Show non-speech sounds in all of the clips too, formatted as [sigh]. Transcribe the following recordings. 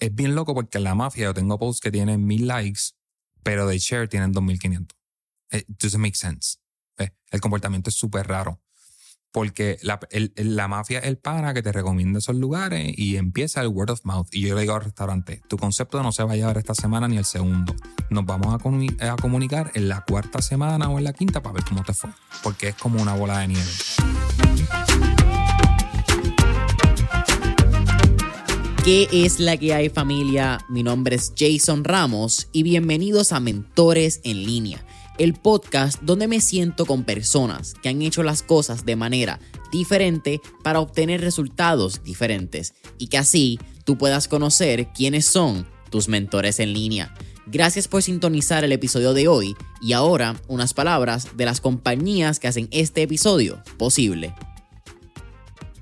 es bien loco porque la mafia yo tengo posts que tienen mil likes, pero de share tienen 2500. It doesn't make sense. ¿Ves? El comportamiento es súper raro. Porque la, la mafia es el pana que te recomienda esos lugares y empieza el word of mouth. Y yo le digo al restaurante, tu concepto no se va a llevar esta semana ni el segundo. Nos vamos a, comuni- a comunicar en la cuarta semana o en la quinta para ver cómo te fue. Porque es como una bola de nieve. ¿Qué es la que hay familia? Mi nombre es Jason Ramos y bienvenidos a Mentores en línea, el podcast donde me siento con personas que han hecho las cosas de manera diferente para obtener resultados diferentes y que así tú puedas conocer quiénes son tus mentores en línea. Gracias por sintonizar el episodio de hoy y ahora unas palabras de las compañías que hacen este episodio posible.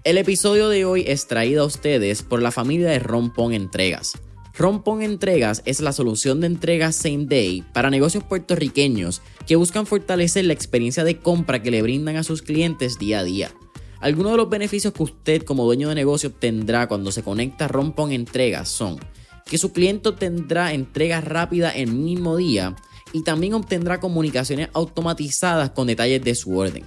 El episodio de hoy es traído a ustedes por la familia de Rompón Entregas. Rompón Entregas es la solución de entregas same day para negocios puertorriqueños que buscan fortalecer la experiencia de compra que le brindan a sus clientes día a día. Algunos de los beneficios que usted como dueño de negocio obtendrá cuando se conecta a Rompón Entregas son que su cliente tendrá entrega rápida el mismo día y también obtendrá comunicaciones automatizadas con detalles de su orden.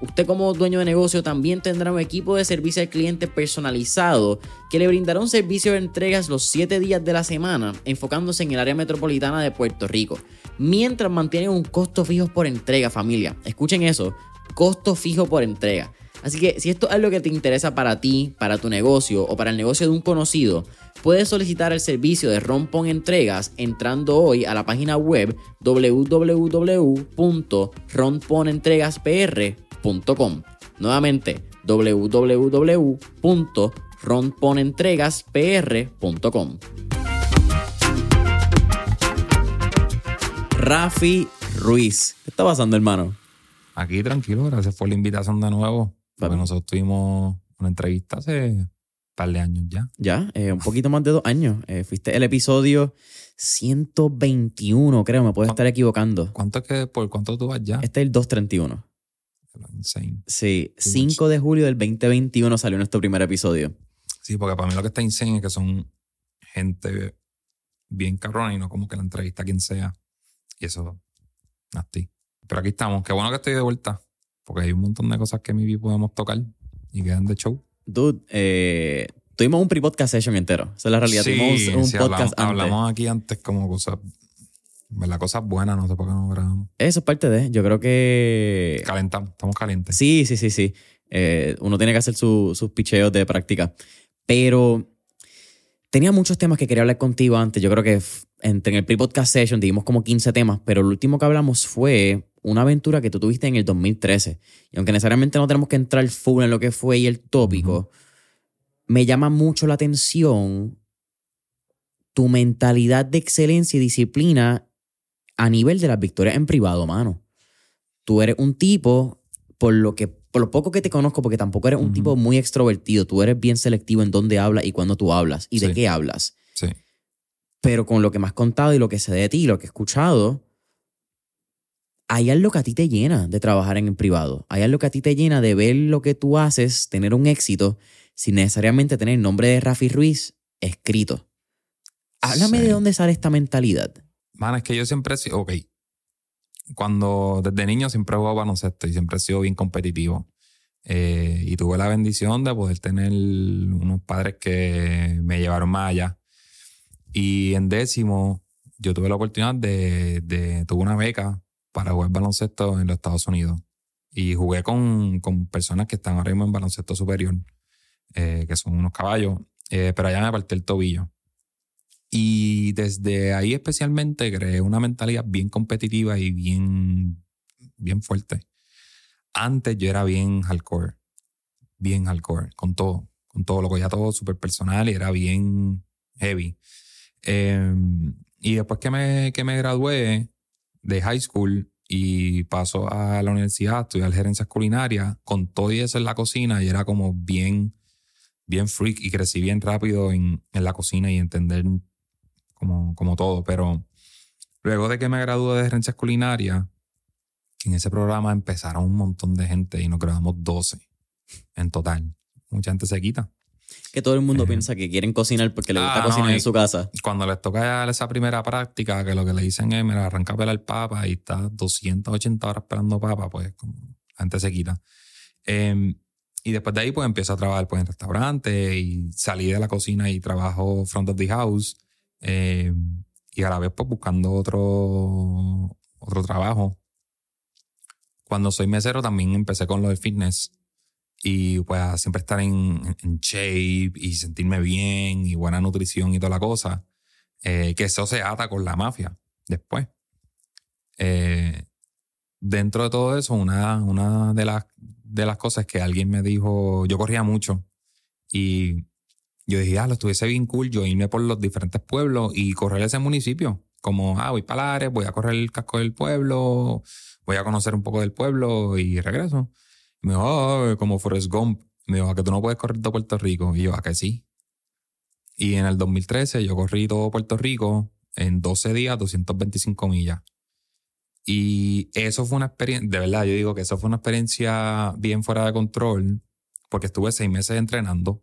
Usted como dueño de negocio también tendrá un equipo de servicio al cliente personalizado que le brindará un servicio de entregas los 7 días de la semana enfocándose en el área metropolitana de Puerto Rico, mientras mantienen un costo fijo por entrega familia. Escuchen eso, costo fijo por entrega. Así que si esto es lo que te interesa para ti, para tu negocio o para el negocio de un conocido, puedes solicitar el servicio de Rompon Entregas entrando hoy a la página web www.ronponentregaspr.com. Nuevamente, www.ronponentregaspr.com. Rafi Ruiz. ¿Qué está pasando, hermano? Aquí tranquilo, gracias por la invitación de nuevo. Porque nosotros tuvimos una entrevista hace un par de años ya. Ya, eh, un poquito más de dos años. Eh, fuiste el episodio 121, creo, me puedo estar equivocando. ¿Cuánto es que, por cuánto tú vas ya? Este es el 231. Insane. Sí, Too 5 de julio del 2021 salió nuestro primer episodio. Sí, porque para mí lo que está insane es que son gente bien cabrona y no como que la entrevista a quien sea. Y eso, nasty. Pero aquí estamos. Qué bueno que estoy de vuelta. Porque hay un montón de cosas que maybe podemos tocar y quedan de show. Dude, eh, tuvimos un pre-podcast session entero. Esa es la realidad. Sí, tuvimos un sí, podcast hablamos, antes. hablamos aquí antes como cosas, ¿verdad? Cosas buenas, no sé por qué no grabamos. Eso es parte de. Yo creo que. Calentamos, estamos calientes. Sí, sí, sí, sí. Eh, uno tiene que hacer su- sus picheos de práctica. Pero tenía muchos temas que quería hablar contigo antes. Yo creo que entre en el pre-podcast session dimos como 15 temas, pero el último que hablamos fue una aventura que tú tuviste en el 2013. Y aunque necesariamente no tenemos que entrar full en lo que fue y el tópico, me llama mucho la atención tu mentalidad de excelencia y disciplina a nivel de las victorias en privado, mano. Tú eres un tipo, por lo que por lo poco que te conozco, porque tampoco eres un tipo muy extrovertido, tú eres bien selectivo en dónde hablas y cuándo tú hablas y de qué hablas. Sí. Pero con lo que me has contado y lo que sé de ti y lo que he escuchado, hay algo que a ti te llena de trabajar en el privado. Hay algo que a ti te llena de ver lo que tú haces, tener un éxito, sin necesariamente tener el nombre de Rafi Ruiz escrito. Háblame Sí. de dónde sale esta mentalidad. Mano, es que yo siempre ok, cuando desde niño siempre he jugado baloncesto y siempre he sido bien competitivo. Eh, y tuve la bendición de poder tener unos padres que me llevaron más allá. Y en décimo, yo tuve la oportunidad de, de tuve una beca para jugar baloncesto en los Estados Unidos. Y jugué con, con personas que están ahora mismo en baloncesto superior, eh, que son unos caballos, eh, pero allá me partí el tobillo. Y desde ahí especialmente creé una mentalidad bien competitiva y bien, bien fuerte. Antes yo era bien hardcore, bien hardcore, con todo, con todo, lo cogía todo súper personal y era bien heavy. Eh, y después que me, que me gradué de high school y paso a la universidad a estudiar gerencias culinarias, con todo y eso en la cocina y era como bien, bien freak y crecí bien rápido en, en la cocina y entender como, como todo. Pero luego de que me gradué de gerencias culinarias, que en ese programa empezaron un montón de gente y nos graduamos 12 en total. Mucha gente se quita. Que todo el mundo Eh. piensa que quieren cocinar porque les gusta Ah, cocinar no, en su casa. Cuando les toca esa primera práctica, que lo que le dicen es, mira, arranca a pelar papa y está 280 horas pelando papa, pues como la gente se quita. Eh, y después de ahí, pues empiezo a trabajar pues, en restaurantes y salí de la cocina y trabajo front of the house. Eh, y a la vez, pues buscando otro, otro trabajo. Cuando soy mesero, también empecé con lo del fitness. Y pues siempre estar en, en shape y sentirme bien y buena nutrición y toda la cosa. eh, que eso se ata con la mafia después. Eh, dentro de todo eso, una, una de, las, de las cosas que alguien me dijo, yo corría mucho y yo dije, ah, lo estuviese bien cool yo irme por los diferentes pueblos y correr ese municipio. Como, ah, voy para Lares, voy a correr el casco del pueblo, voy a conocer un poco del pueblo y regreso. Y me dijo, ah, como Forrest Gump. Me dijo, ¿a que tú no puedes correr todo Puerto Rico? Y yo, ¿a que sí? Y en el 2013 yo corrí todo Puerto Rico en 12 días, 225 millas. Y eso fue una experiencia, de verdad, yo digo que eso fue una experiencia bien fuera de control, porque estuve seis meses entrenando.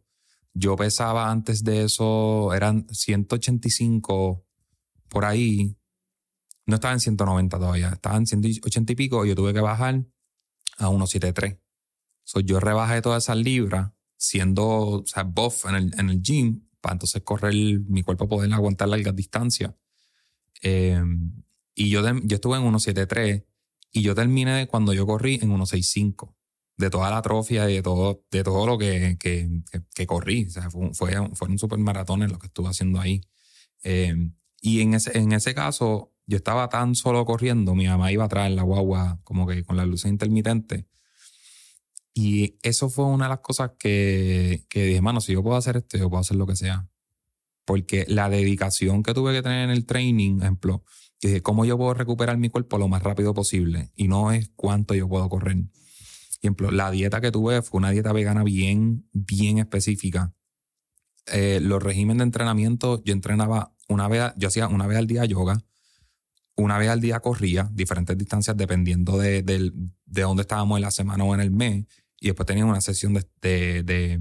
Yo pesaba antes de eso, eran 185 por ahí. No estaba en 190 todavía, estaba en 180 y pico yo tuve que bajar a 173. So, yo rebajé todas esas libras siendo buff en el, en el gym para entonces correr mi cuerpo poder aguantar largas distancias. Eh, y yo, yo estuve en 173 y yo terminé cuando yo corrí en 165 de toda la atrofia y de todo, de todo lo que, que, que- corrí. O sea, fue, fue, fue un super maratón en lo que estuve haciendo ahí. Eh, y en ese, en ese caso, yo estaba tan solo corriendo, mi mamá iba atrás en la guagua, como que con las luces intermitentes. Y eso fue una de las cosas que, que dije, mano, si yo puedo hacer esto, yo puedo hacer lo que sea. Porque la dedicación que tuve que tener en el training, ejemplo, dije, ¿cómo yo puedo recuperar mi cuerpo lo más rápido posible? Y no es cuánto yo puedo correr. Ejemplo, la dieta que tuve fue una dieta vegana bien, bien específica. Eh, los regímenes de entrenamiento, yo entrenaba una vez, yo hacía una vez al día yoga, una vez al día corría, diferentes distancias dependiendo de, de dónde estábamos en la semana o en el mes. Y después tenía una sesión de, de,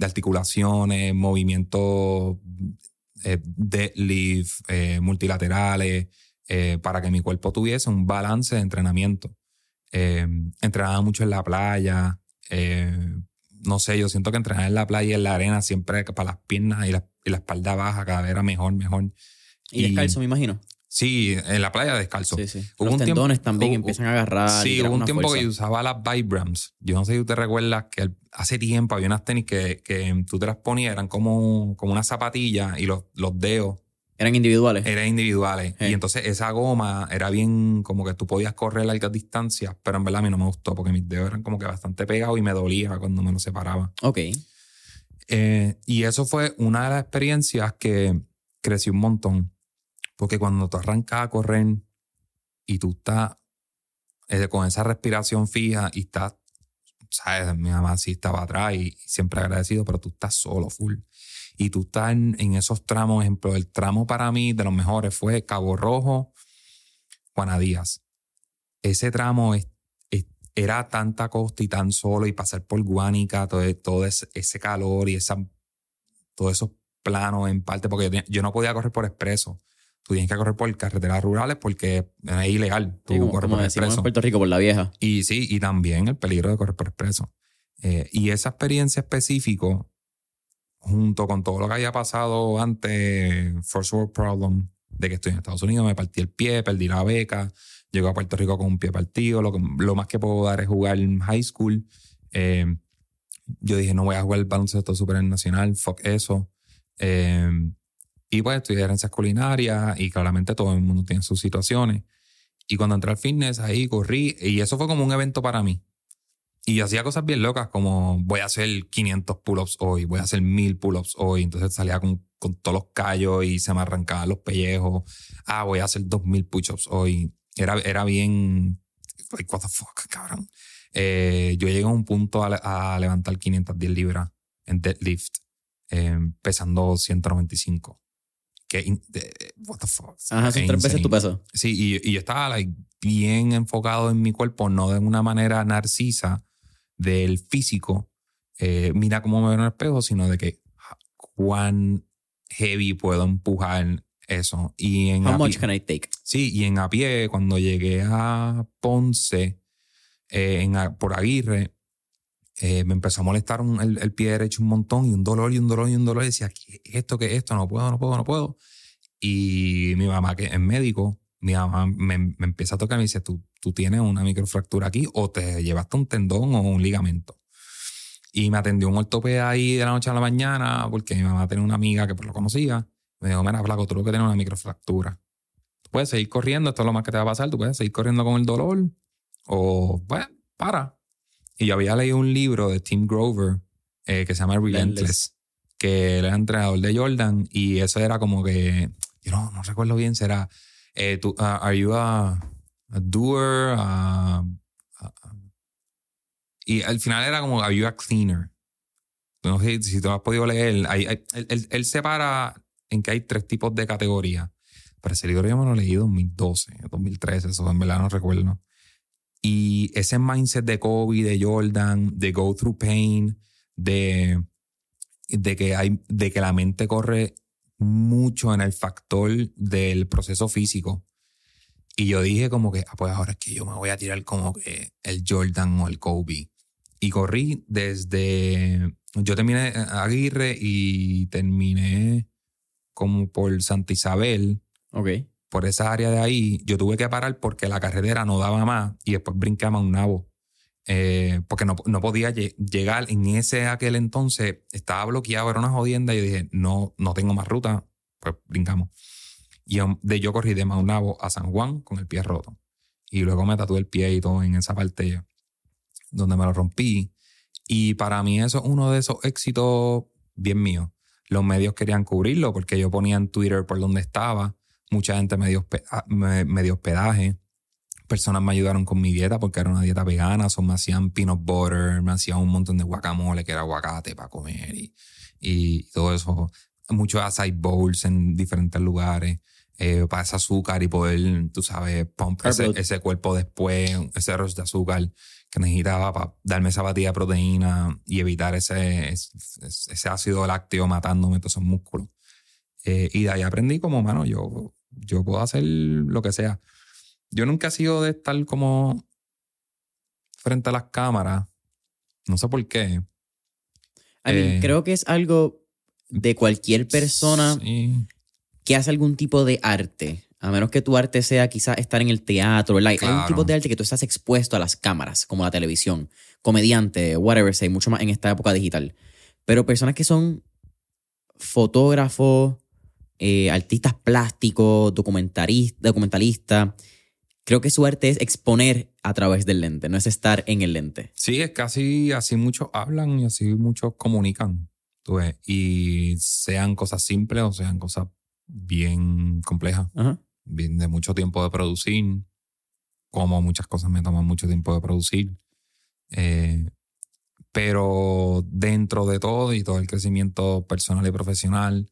articulaciones, movimientos eh, deadlift, eh, multilaterales, para que mi cuerpo tuviese un balance de entrenamiento. Eh, entrenaba mucho en la playa. eh, no sé, yo siento que entrenar en la playa y en la arena siempre para las piernas y la, y la espalda baja cada vez era mejor, mejor. Y descalzo, me imagino. Sí, en la playa descalzo. Sí, sí. Hubo Los un tiempo- tendones también hubo- empiezan a agarrar. y Sí, hubo un tiempo fuerza. que yo usaba las Vibrams. Yo no sé si tú te recuerdas que hace tiempo había unas tenis que, que tú te las ponías, eran como, como una zapatilla y los, los dedos Eran individuales. eran individuales. Sí. Y entonces esa goma era bien como que tú podías correr largas distancias, pero en verdad a mí no me gustó porque mis dedos eran como que bastante pegados y me dolía cuando me los separaba. Ok. Eh, y eso fue una de las experiencias que crecí un montón. Porque cuando tú arrancas a correr y tú estás eh, con esa respiración fija y estás, sabes, mi mamá sí estaba atrás y siempre agradecido, pero tú estás solo, full. Y tú estás en, en esos tramos, ejemplo, el tramo para mí de los mejores fue Cabo Rojo, Juana Díaz. Ese tramo es- es- era tanta costa y tan solo y pasar por Guánica, todo, todo ese, ese calor y esa, todos esos planos en parte, porque yo, no podía correr por expreso. Tú tienes que correr por carreteras rurales porque es ilegal. Tú Sí, como, corres como por decimos en expreso. Puerto Rico, por la vieja. Y sí, y también el peligro de correr por expreso. Eh, y esa experiencia específica, junto con todo lo que había pasado antes, First World Problem, de que estoy en Estados Unidos, me partí el pie, perdí la beca, llego a Puerto Rico con un pie partido, lo, lo más que puedo dar es jugar en high school. Eh, yo dije, no voy a jugar el baloncesto super nacional, fuck eso. Eh, y pues estudié gerencias culinarias y claramente todo el mundo tiene sus situaciones. Y cuando entré al fitness, ahí corrí y eso fue como un evento para mí. Y yo hacía cosas bien locas como voy a hacer 500 pull-ups hoy, voy a hacer 1000 pull-ups hoy. Entonces salía con, con todos los callos y se me arrancaban los pellejos. Ah, voy a hacer 2000 push-ups hoy. Era, era bien, like, what the fuck, cabrón. Eh, yo llegué a un punto a, a levantar 510 libras en deadlift, eh, pesando 195. Que, in- de- what the fuck. Ajá, son Es tres veces tu peso. Sí, y, y yo estaba like, bien enfocado en mi cuerpo, no de una manera narcisa del físico. eh, mira cómo me veo en el espejo, sino de que cuán heavy puedo empujar eso. Y en How much pie- can I take? Sí, y en a pie, cuando llegué a Ponce, eh, en a- por Aguirre, eh, me empezó a molestar un- el, el pie derecho un montón y un dolor y un dolor y un dolor. Y decía, ¿qué es esto? ¿Qué es esto? No puedo, no puedo, no puedo. Y mi mamá, que es médico, mi mamá me, me empieza a tocar y me dice, ¿Tú, tú tienes una microfractura aquí o te llevaste un tendón o un ligamento. Y me atendió un ortopeda ahí de la noche a la mañana porque mi mamá tenía una amiga que pues lo conocía. Me dijo, mira, flaco, tú lo que tienes es una microfractura. Tú puedes seguir corriendo, esto es lo más que te va a pasar, tú puedes seguir corriendo con el dolor o, bueno, para. Y yo había leído un libro de Tim Grover eh, que se llama Relentless, que él era entrenador de Jordan y eso era como que, yo no, no recuerdo bien, será, eh, tú, are you a, a doer? a- a- a- y al final era como, are you a cleaner? No sé si tú has podido leer, hay- hay- él, él- él separa en que hay tres tipos de categorías. Pero ese libro yo me lo leí en 2012, 2013, eso en verdad no recuerdo. Y ese mindset de Kobe, de Jordan, de go through pain, de, de, que, hay, de que la mente corre mucho en el factor del proceso físico. Y yo dije como que, ah, pues ahora es que yo me voy a tirar como que el Jordan o el Kobe. Y corrí desde, yo terminé Aguirre y terminé como por Santa Isabel, Ok. por esa área de ahí, yo tuve que parar porque la carretera no daba más y después brinqué a Maunabo. Eh, porque no, no podía lle- llegar en ese aquel entonces, estaba bloqueado, era una jodienda y yo dije, no, no tengo más ruta, pues brincamos. Y de yo corrí de Maunabo a San Juan con el pie roto. Y luego me tatué el pie y todo en esa parte donde me lo rompí. Y para mí eso es uno de esos éxitos bien míos. Los medios querían cubrirlo porque yo ponía en Twitter por donde estaba. Mucha gente me dio, ah, me, me dio hospedaje. Personas me ayudaron con mi dieta porque era una dieta vegana. So me hacían peanut butter, me hacían un montón de guacamole, que era aguacate para comer y, y todo eso. Muchos acai bowls en diferentes lugares eh, para ese azúcar y poder, tú sabes, pump ese, ese cuerpo después, ese rush de azúcar que necesitaba para darme esa batida de proteína y evitar ese, ese, ese ácido lácteo matándome todos esos músculos. Eh, y de ahí aprendí como, mano, yo, yo puedo hacer lo que sea. Yo nunca he sido de estar como frente a las cámaras. No sé por qué. I mean, Eh, creo que es algo de cualquier persona Sí. Que hace algún tipo de arte. A menos que tu arte sea quizás estar en el teatro, ¿verdad? Hay un Claro. tipo de arte que tú estás expuesto a las cámaras, como la televisión, comediante, whatever, say, mucho más en esta época digital. Pero personas que son fotógrafos, eh, artistas plásticos, documentaristas, documentalistas, creo que su arte es exponer a través del lente, no es estar en el lente. Sí, es casi así muchos hablan y así muchos comunican. tú ves, Y sean cosas simples o sean cosas bien Ajá. bien de mucho tiempo de producir, como muchas cosas me toman mucho tiempo de producir. Eh, pero dentro de todo y todo el crecimiento personal y profesional,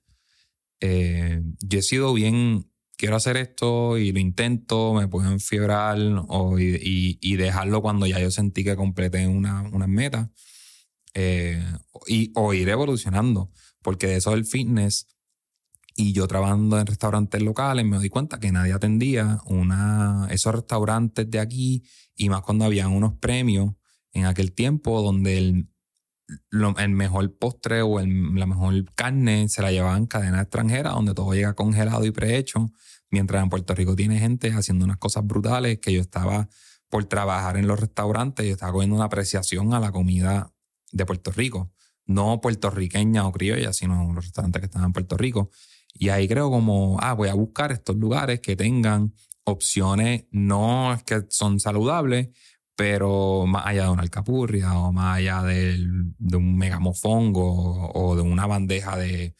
eh, yo he sido bien, quiero hacer esto y lo intento, me puedo enfiebrar o, y, y- y dejarlo cuando ya yo sentí que completé una, una meta eh, y, o ir evolucionando, porque de eso del fitness y yo trabajando en restaurantes locales me doy cuenta que nadie atendía una, esos restaurantes de aquí y más cuando habían unos premios en aquel tiempo donde el, lo- el mejor postre o el- la mejor carne se la llevaban en cadena extranjera donde todo llega congelado y prehecho, mientras en Puerto Rico tiene gente haciendo unas cosas brutales que yo estaba por trabajar en los restaurantes, yo estaba cogiendo una apreciación a la comida de Puerto Rico, no puertorriqueña o criolla, sino los restaurantes que estaban en Puerto Rico. Y ahí creo como, ah, voy a buscar estos lugares que tengan opciones, no es que son saludables, pero más allá de una alcapurria o más allá del- de un megamofongo o de una bandeja de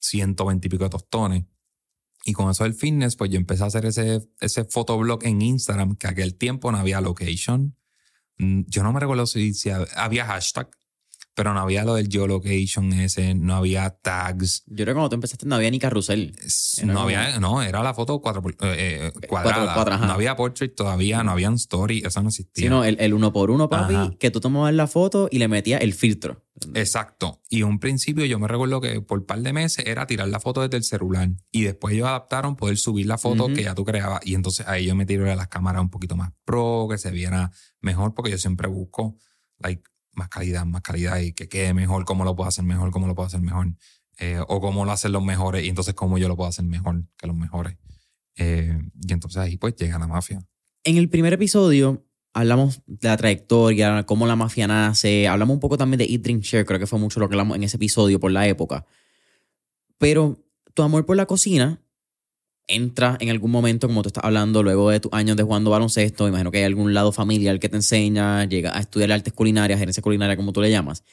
120 y pico de tostones. Y con eso del fitness, pues yo empecé a hacer ese, ese fotoblog en Instagram, que aquel tiempo no había location. Mm, Yo no me recuerdo si, si hab- había hashtag, pero no había lo del geolocation ese, no había tags. Yo creo que cuando tú empezaste no había ni carrusel. no había, no, era la foto cuatro, eh, eh, cuadrada. no había portrait todavía, no habían story, eso no existía. Sino el, el uno por uno, papi, que tú tomabas la foto y le metías el filtro. Exacto. Y un principio yo me recuerdo que por un par de meses era tirar la foto desde el celular. Y después ellos adaptaron poder subir la foto que ya tú creabas. Y entonces ahí yo me tiré las cámaras un poquito más pro, que se viera mejor, porque yo siempre busco like, más calidad, más calidad y que quede mejor, cómo lo puedo hacer mejor, cómo lo puedo hacer mejor. Eh, o cómo lo hacen los mejores y entonces cómo yo lo puedo hacer mejor que los mejores. Eh, y entonces ahí pues llega la mafia. En el primer episodio hablamos de la trayectoria, cómo la mafia nace, hablamos un poco también de Eat, Drink, Share, creo que fue mucho lo que hablamos en ese episodio por la época. Pero tu amor por la cocina entra en algún momento, como tú estás hablando, luego de tus años de jugando baloncesto, imagino que hay algún lado familiar que te enseña, llega a estudiar artes culinarias, gerencia culinaria, como tú le llamas.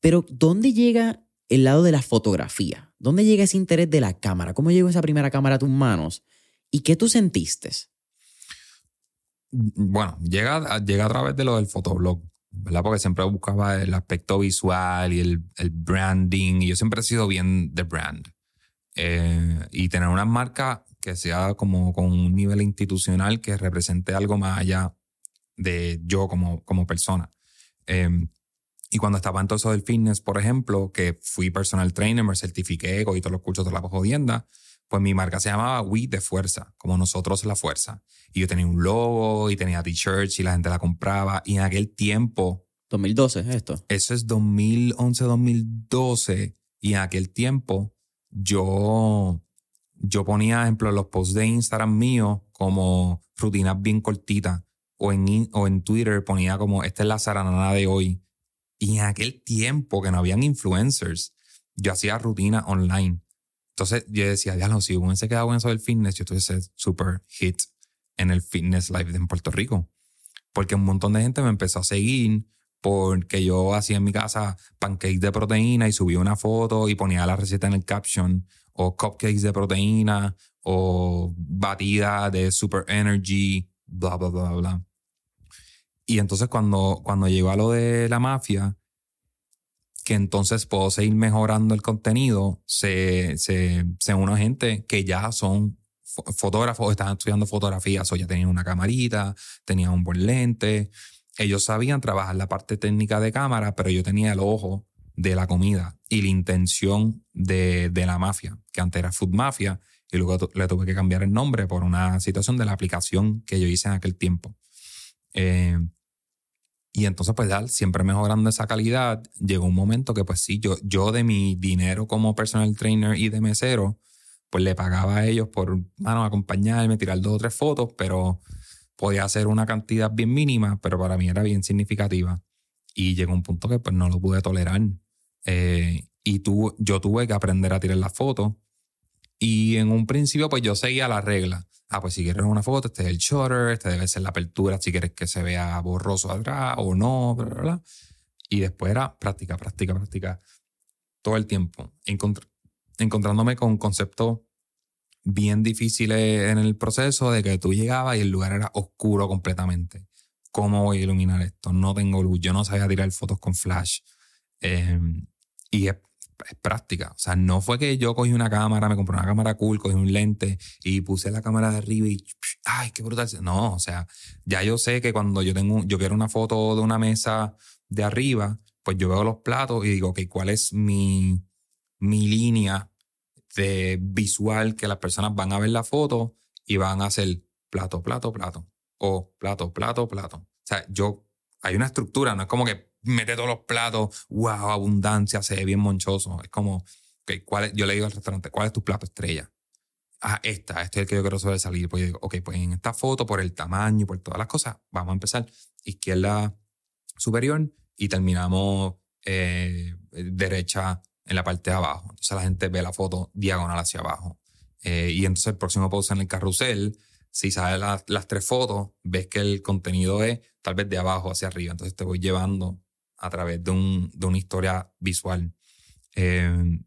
Pero, ¿dónde llega el lado de la fotografía? ¿Dónde llega ese interés de la cámara? ¿Cómo llegó esa primera cámara a tus manos? ¿Y qué tú sentiste? Bueno, llega, llega a través de lo del fotoblog, ¿verdad? Porque siempre buscaba el aspecto visual y el, el branding, y yo siempre he sido bien de brand. Eh, y tener una marca que sea como con un nivel institucional que represente algo más allá de yo como, como persona. Em, y cuando estaba en todo eso del fitness, por ejemplo, que fui personal trainer, me certifiqué, cogí todos los cursos de la jodienda, pues mi marca se llamaba We de Fuerza, como nosotros la fuerza. Y yo tenía un logo y tenía t-shirts y la gente la compraba. Y en aquel tiempo... 2012 es esto. Eso es 2011, 2012. Y en aquel tiempo yo, yo ponía, ejemplo, los posts de Instagram míos como rutinas bien cortitas. O en, o en Twitter ponía como, esta es la zaranana de hoy. Y en aquel tiempo que no habían influencers, yo hacía rutina online. Entonces yo decía, diablo, si hubiese quedado en eso del fitness, yo tuviese super hit en el fitness live en Puerto Rico. Porque un montón de gente me empezó a seguir porque yo hacía en mi casa pancakes de proteína y subía una foto y ponía la receta en el caption, o cupcakes de proteína, o batida de super energy, bla, bla, bla, bla. Y entonces cuando, cuando llegó a lo de la mafia, que entonces puedo seguir mejorando el contenido, se, se, se gente que ya son fotógrafos, estaban estudiando fotografía, o ya tenían una camarita, tenían un buen lente, ellos sabían trabajar la parte técnica de cámara, pero yo tenía el ojo de la comida y la intención de, de la mafia, que antes era Food Mafia, y luego le tuve que cambiar el nombre por una situación de la aplicación que yo hice en aquel tiempo. Eh, y entonces, pues ya, siempre mejorando esa calidad, llegó un momento que, pues sí, yo, yo de mi dinero como personal trainer y de mesero, pues le pagaba a ellos por, mano, acompañarme, tirar dos o tres fotos, pero podía ser una cantidad bien mínima, pero para mí era bien significativa. Y llegó un punto que pues no lo pude tolerar. Eh, y tu, yo tuve que aprender a tirar la foto. Y en un principio pues yo seguía la regla. Ah, pues si quieres una foto, este es el shutter, este debe ser la apertura, si quieres que se vea borroso atrás o no, bla, bla, bla. Y después era práctica, práctica, práctica. Todo el tiempo. encontrándome con conceptos bien difíciles en el proceso de que tú llegabas y el lugar era oscuro completamente. ¿Cómo voy a iluminar esto? No tengo luz, yo no sabía tirar fotos con flash. Em, y es, práctica. O sea, no fue que yo cogí una cámara, me compré una cámara cool, cogí un lente y puse la cámara de arriba y ¡ay, qué brutal! No, o sea, ya yo sé que cuando yo tengo, yo quiero una foto de una mesa de arriba, pues yo veo los platos y digo, ok, ¿cuál es mi, mi línea de visual que las personas van a ver la foto y van a hacer plato, plato, plato. O plato, plato, plato. O sea, yo, hay una estructura, no es como que mete todos los platos, wow, abundancia, se ve bien monchoso. Es como, okay, ¿cuál es? yo le digo al restaurante, ¿cuál es tu plato estrella? Ah, esta, este es el que yo quiero sobresalir. Pues yo digo, ok, pues en esta foto, por el tamaño, por todas las cosas, vamos a empezar izquierda superior y terminamos eh, derecha en la parte de abajo. Entonces la gente ve la foto diagonal hacia abajo. Eh, y entonces el próximo post en el carrusel, si sabes las tres fotos, ves que el contenido es tal vez de abajo hacia arriba. Entonces te voy llevando a través de, un, de una historia visual. Eh,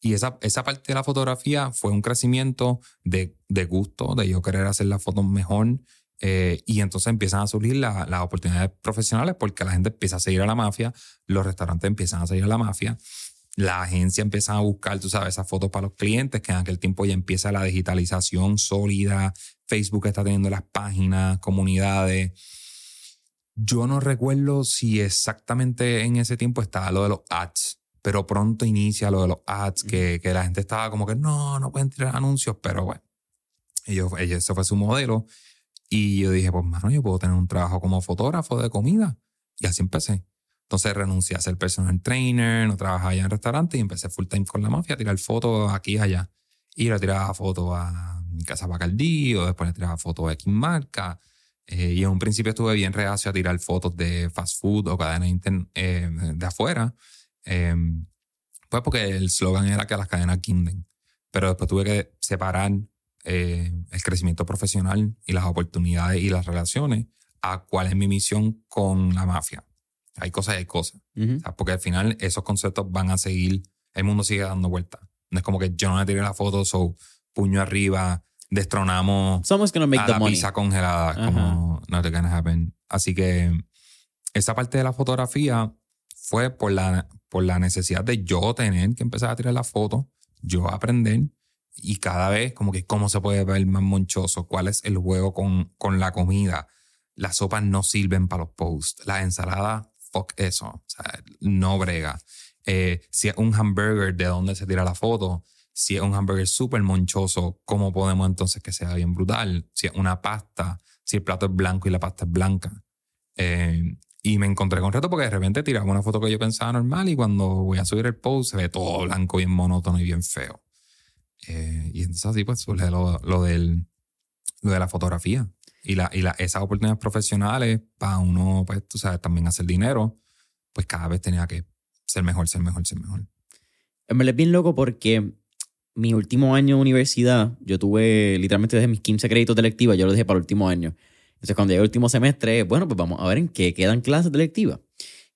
y esa, esa parte de la fotografía fue un crecimiento de, de, gusto, de yo querer hacer las fotos mejor. Eh, y entonces empiezan a surgir la- las oportunidades profesionales porque la gente empieza a seguir a la mafia, los restaurantes empiezan a seguir a la mafia, la agencia empieza a buscar, tú sabes, esas fotos para los clientes, que en aquel tiempo ya empieza la digitalización sólida, Facebook está teniendo las páginas, comunidades. Yo no recuerdo si exactamente en ese tiempo estaba lo de los ads, pero pronto inicia lo de los ads, que, que la gente estaba como que no, no pueden tirar anuncios, pero bueno, ellos, fue su modelo. Y yo dije, pues, mano, yo puedo tener un trabajo como fotógrafo de comida. Y así empecé. Entonces renuncié a ser personal trainer, no trabajaba ya en restaurante y empecé full time con la mafia a tirar fotos aquí y allá. Y le tiraba fotos a casa Bacardí, o después le tiraba fotos a X marca. Eh, y en un principio estuve bien reacio a tirar fotos de fast food o cadenas eh, de afuera. Eh, pues porque el slogan era que las cadenas quinden. Pero después tuve que separar eh, el crecimiento profesional y las oportunidades y las relaciones a cuál es mi misión con la mafia. Hay cosas y hay cosas. Ujú. O sea, porque al final esos conceptos van a seguir, el mundo sigue dando vueltas. No es como que yo no le tiré la foto, so puño arriba, destronamos Someone's gonna make a the la money. pizza congelada, Ajá. como not gonna happen. Así que esa parte de la fotografía fue por la, por la necesidad de yo tener que empezar a tirar la foto, yo aprender y cada vez como que cómo se puede ver más monchoso, cuál es el juego con, con la comida. Las sopas no sirven para los posts, las ensaladas, fuck eso, o sea, no brega. Eh, si es un hamburger, ¿de dónde se tira la foto? Si es un hamburger súper monchoso, ¿cómo podemos entonces que sea bien brutal? Si es una pasta, si el plato es blanco y la pasta es blanca. Eh, y me encontré con reto porque de repente tiraba una foto que yo pensaba normal y cuando voy a subir el post se ve todo blanco, bien monótono y bien feo. Eh, y entonces así pues surge lo, lo, del, lo de la fotografía. Y, la, y la, esas oportunidades profesionales para uno, pues tú sabes, también hacer dinero, pues cada vez tenía que ser mejor, ser mejor, ser mejor. En verdad es bien loco porque mi último año de universidad, yo tuve literalmente desde mis 15 créditos de electiva, yo lo dejé para el último año. Entonces, cuando llegué el último semestre, bueno, pues vamos a ver en qué quedan clases de electiva.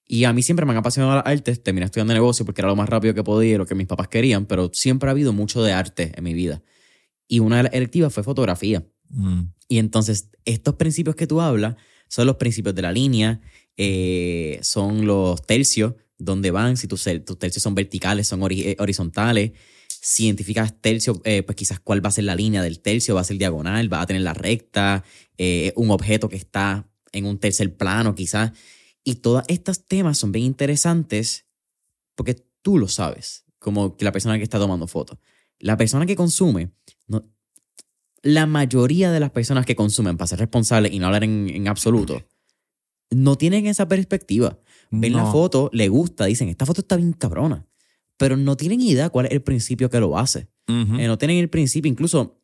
Y a mí siempre me han apasionado las artes. Terminé estudiando negocio porque era lo más rápido que podía y lo que mis papás querían, pero siempre ha habido mucho de arte en mi vida. Y una de las electivas fue fotografía. Mm. Y entonces, estos principios que tú hablas son los principios de la línea, eh, son los tercios, donde van, si tus, tercios son verticales, son eh, horizontales. Si identificas tercio, eh, pues quizás cuál va a ser la línea del tercio, va a ser diagonal, va a tener la recta, un objeto que está en un tercer plano, quizás. Y todos estos temas son bien interesantes porque tú lo sabes, como que la persona que está tomando fotos. La persona que consume, no, la mayoría de las personas que consumen, para ser responsables y no hablar en, en absoluto, no tienen esa perspectiva. Ven la foto, le gusta, dicen, esta foto está bien cabrona, pero no tienen idea cuál es el principio que lo hace. Eh, no tienen el principio. Incluso,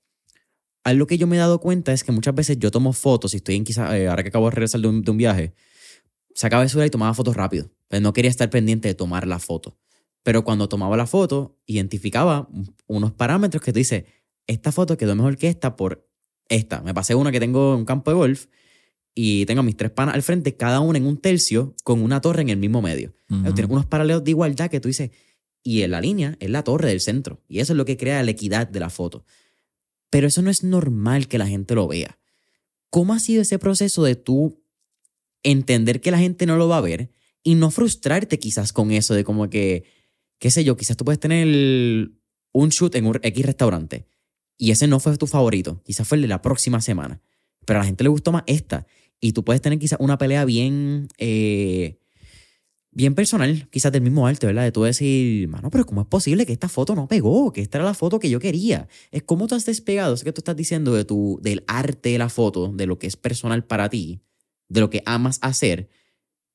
algo que yo me he dado cuenta es que muchas veces yo tomo fotos y estoy en quizás, eh, ahora que acabo de regresar de un, de un viaje, sacaba celular y tomaba fotos rápido. Pero no quería estar pendiente de tomar la foto. Pero cuando tomaba la foto, identificaba unos parámetros que tú dices, esta foto quedó mejor que esta por esta. Me pasé una que tengo en un campo de golf y tengo a mis tres panas al frente, cada una en un tercio, con una torre en el mismo medio. Ujú. Tiene unos paralelos de igualdad que tú dices, y en la línea es la torre del centro. Y eso es lo que crea la equidad de la foto. Pero eso no es normal que la gente lo vea. ¿Cómo ha sido ese proceso de tú entender que la gente no lo va a ver y no frustrarte quizás con eso de como que, qué sé yo, quizás tú puedes tener un shoot en un X restaurante y ese no fue tu favorito, quizás fue el de la próxima semana, pero a la gente le gustó más esta y tú puedes tener quizás una pelea bien, eh, bien personal, quizás del mismo arte, ¿verdad? De tú decir, mano, pero ¿cómo es posible que esta foto no pegó? Que esta era la foto que yo quería. Es como tú has despegado, eso que tú estás diciendo de tu, del arte de la foto, de lo que es personal para ti, de lo que amas hacer,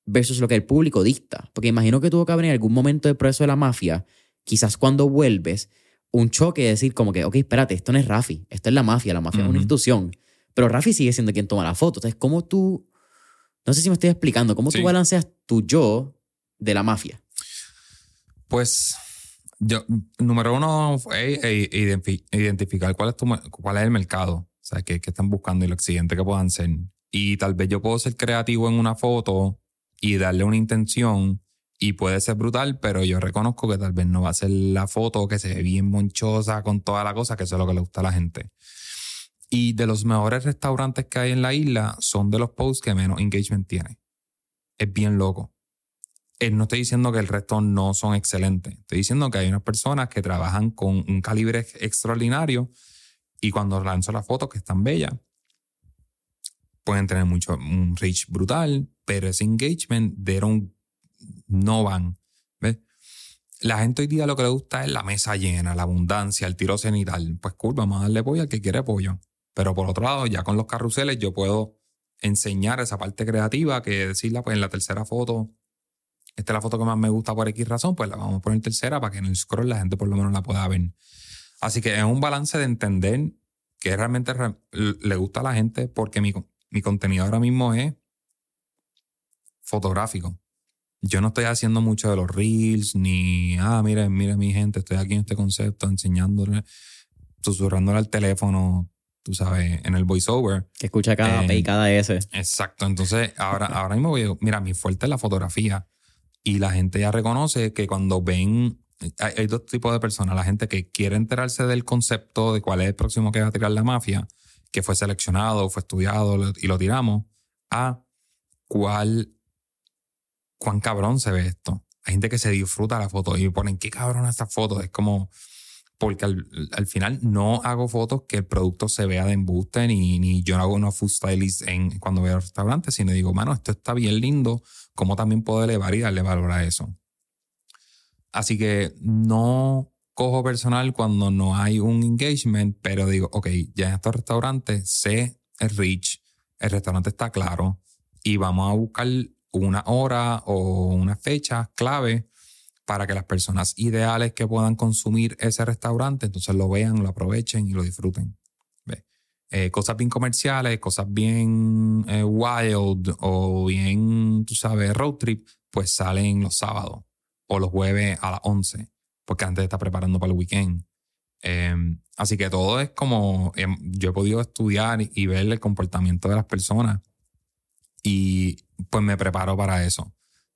versus lo que el público dicta. Porque imagino que tuvo que haber en algún momento del proceso de la mafia, quizás cuando vuelves, un choque de decir como que, ok, espérate, esto no es Rafi, esto es la mafia, la mafia es una institución, pero Rafi sigue siendo quien toma la foto. Entonces, ¿cómo tú, no sé si me estoy explicando, cómo Sí. tú balanceas tu yo de la mafia? Pues yo, número uno fue eh, identifi- identificar cuál es, tu, cuál es el mercado, o sea, qué, qué están buscando y lo siguiente que puedan ser. Y tal vez yo puedo ser creativo en una foto y darle una intención y puede ser brutal, pero yo reconozco que tal vez no va a ser la foto que se ve bien monchosa con toda la cosa, que eso es lo que le gusta a la gente. Y de los mejores restaurantes que hay en la isla son de los posts que menos engagement tiene. Es bien loco. Eh, no estoy diciendo que el resto no son excelentes. Estoy diciendo que hay unas personas que trabajan con un calibre extraordinario y cuando lanzo las fotos que están bellas, pueden tener mucho, un reach brutal, pero ese engagement de no van. ¿Ves? La gente hoy día lo que le gusta es la mesa llena, la abundancia, el tiro cenital. Pues cool, vamos a darle pollo al que quiere pollo. Pero por otro lado, ya con los carruseles yo puedo enseñar esa parte creativa que decirla pues en la tercera foto esta es la foto que más me gusta por X razón, pues la vamos a poner tercera para que en el scroll la gente por lo menos la pueda ver. Así que es un balance de entender que realmente le gusta a la gente porque mi, mi contenido ahora mismo es fotográfico. Yo no estoy haciendo mucho de los reels, ni, ah, miren, miren mi gente, estoy aquí en este concepto enseñándole, susurrándole al teléfono, tú sabes, en el voiceover. Que escucha cada P y cada S. Exacto. Entonces, ahora, ahora mismo voy, mira, mi fuerte es la fotografía. Y la gente ya reconoce que cuando ven, hay, dos tipos de personas, la gente que quiere enterarse del concepto de cuál es el próximo que va a tirar la mafia, que fue seleccionado, fue estudiado y lo tiramos, a cuál, cuán cabrón se ve esto. Hay gente que se disfruta la foto y ponen, qué cabrón esta foto. Es como, porque al, final no hago fotos que el producto se vea de embuste, ni, ni yo no hago una food stylist en, cuando voy al restaurante, sino digo, mano, esto está bien lindo, cómo también puedo elevar y darle valor a eso. Así que no cojo personal cuando no hay un engagement, pero digo, ok, ya en estos restaurantes sé el reach, el restaurante está claro y vamos a buscar una hora o una fecha clave para que las personas ideales que puedan consumir ese restaurante entonces lo vean, lo aprovechen y lo disfruten. Eh, cosas bien comerciales, cosas bien eh, wild o bien, tú sabes, road trip, pues salen los sábados o los jueves a las 11, porque antes está preparando para el weekend. Em, así que todo es como, em, yo he podido estudiar y ver el comportamiento de las personas y pues me preparo para eso.